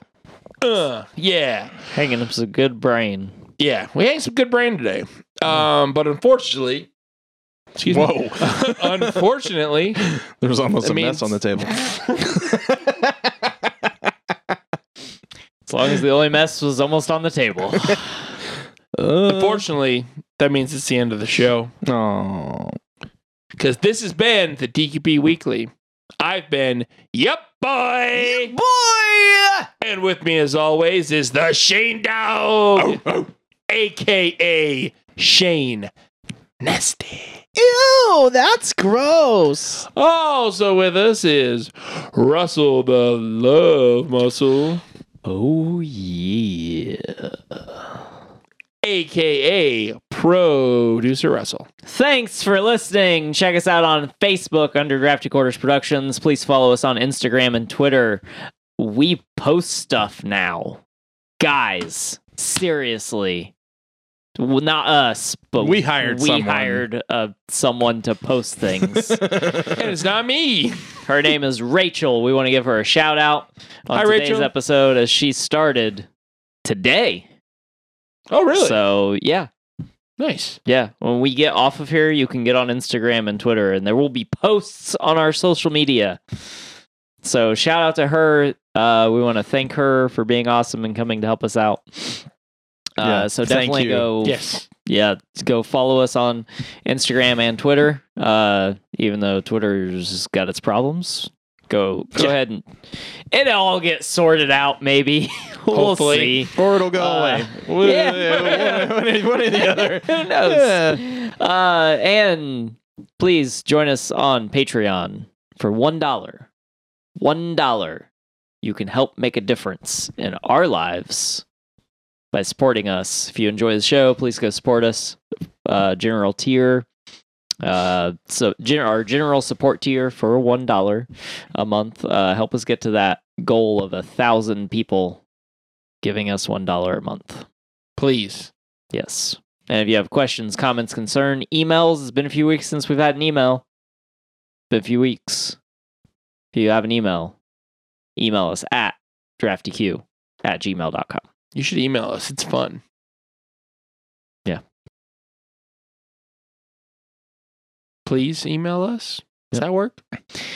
Uh, yeah, Hanging up some good brain. yeah, we hang some good brain today. Um, but unfortunately, excuse me. Whoa. unfortunately, there was almost That a mess on the table. As long as the only mess was almost on the table. unfortunately, that means it's the end of the show. Oh. because this has been the DQB Weekly. I've been, yep, boy. boy. And with me, as always, is the Shane Dog, Oh, aka Shane Nasty. Ew, that's gross. Also with us is Russell the Love Muscle, oh yeah. aka Producer Russell. Thanks for listening. Check us out on Facebook under Drafty Quarters Productions. Please follow us on Instagram and Twitter. We post stuff now. Guys, seriously. Well, not us, but We hired we someone. hired uh, someone to post things. And it's not me. her name is Rachel. We want to give her a shout out on Hi, today's Rachel. episode as she started today. Oh, really? So, yeah. nice. Yeah, when we get off of here, you can get on Instagram and Twitter, and there will be posts on our social media. So shout out to her. Uh, we want to thank her for being awesome and coming to help us out. Uh, Yeah, so thank definitely you. go, Yes. yeah, go follow us on Instagram and Twitter. Uh, even though Twitter's got its problems, go go Yeah. ahead and it'll all get sorted out. Maybe we'll Hopefully. see. Or it'll go Uh, away. yeah. One, one, one or the other. Who knows? Uh, and please join us on Patreon for one dollar. One dollar, you can help make a difference in our lives by supporting us. If you enjoy the show, please go support us. Uh, general tier. Uh, so gen- our general support tier for one dollar a month. Uh, help us get to that goal of a thousand people giving us one dollar a month. Please. Yes. And if you have questions, comments, concern, emails, it's been a few weeks since we've had an email. Been a few weeks. If you have an email, email us at draftyq at gmail.com. You should email us. It's fun. Yeah. Please email us. Does Yep. that work?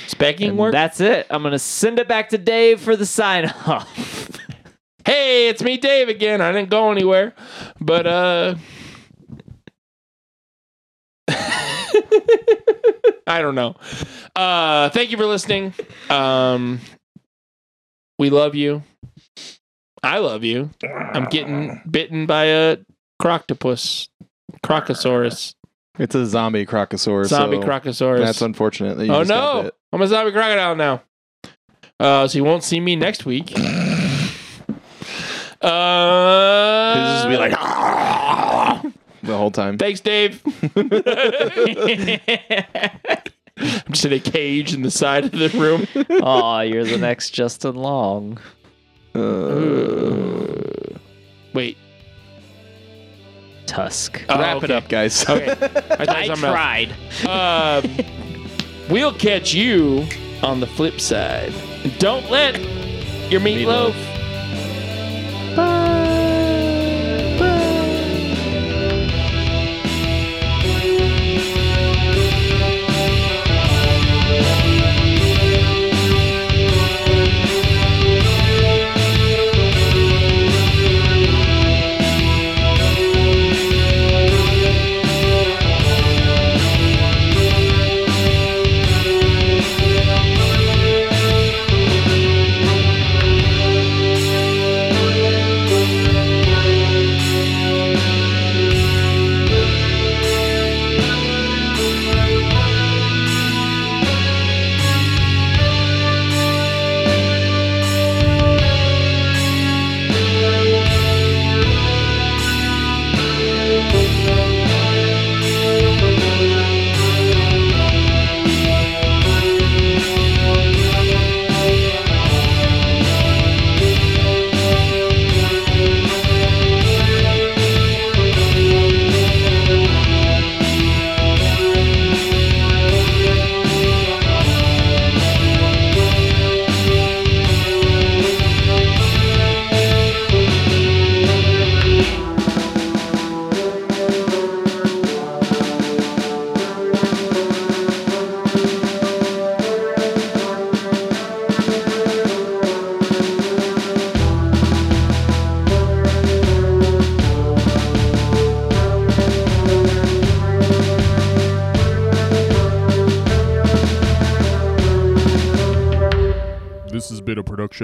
Specking And work? that's it. I'm going to send it back to Dave for the sign off. hey, it's me, Dave, again. I didn't go anywhere. But, uh. I don't know. Uh, thank you for listening. Um, we love you. I love you. I'm getting bitten by a croctopus, crocosaurus, It's a zombie crocosaurus. zombie so crocosaurus. That's unfortunate. That you oh just got no, bit. I'm a zombie crocodile now. Uh, so you won't see me next week. Uh, just be like the whole time. thanks, Dave. I'm just in a cage in the side of the room. Aw, you're the next Justin Long. Uh, Wait. Tusk. Oh, wrap it up, guys. Okay. I I it was something else. tried. Um, we'll catch you on the flip side. Don't let your meatloaf. Meatloaf. This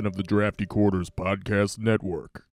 production of the Drafty Quarters Podcast Network.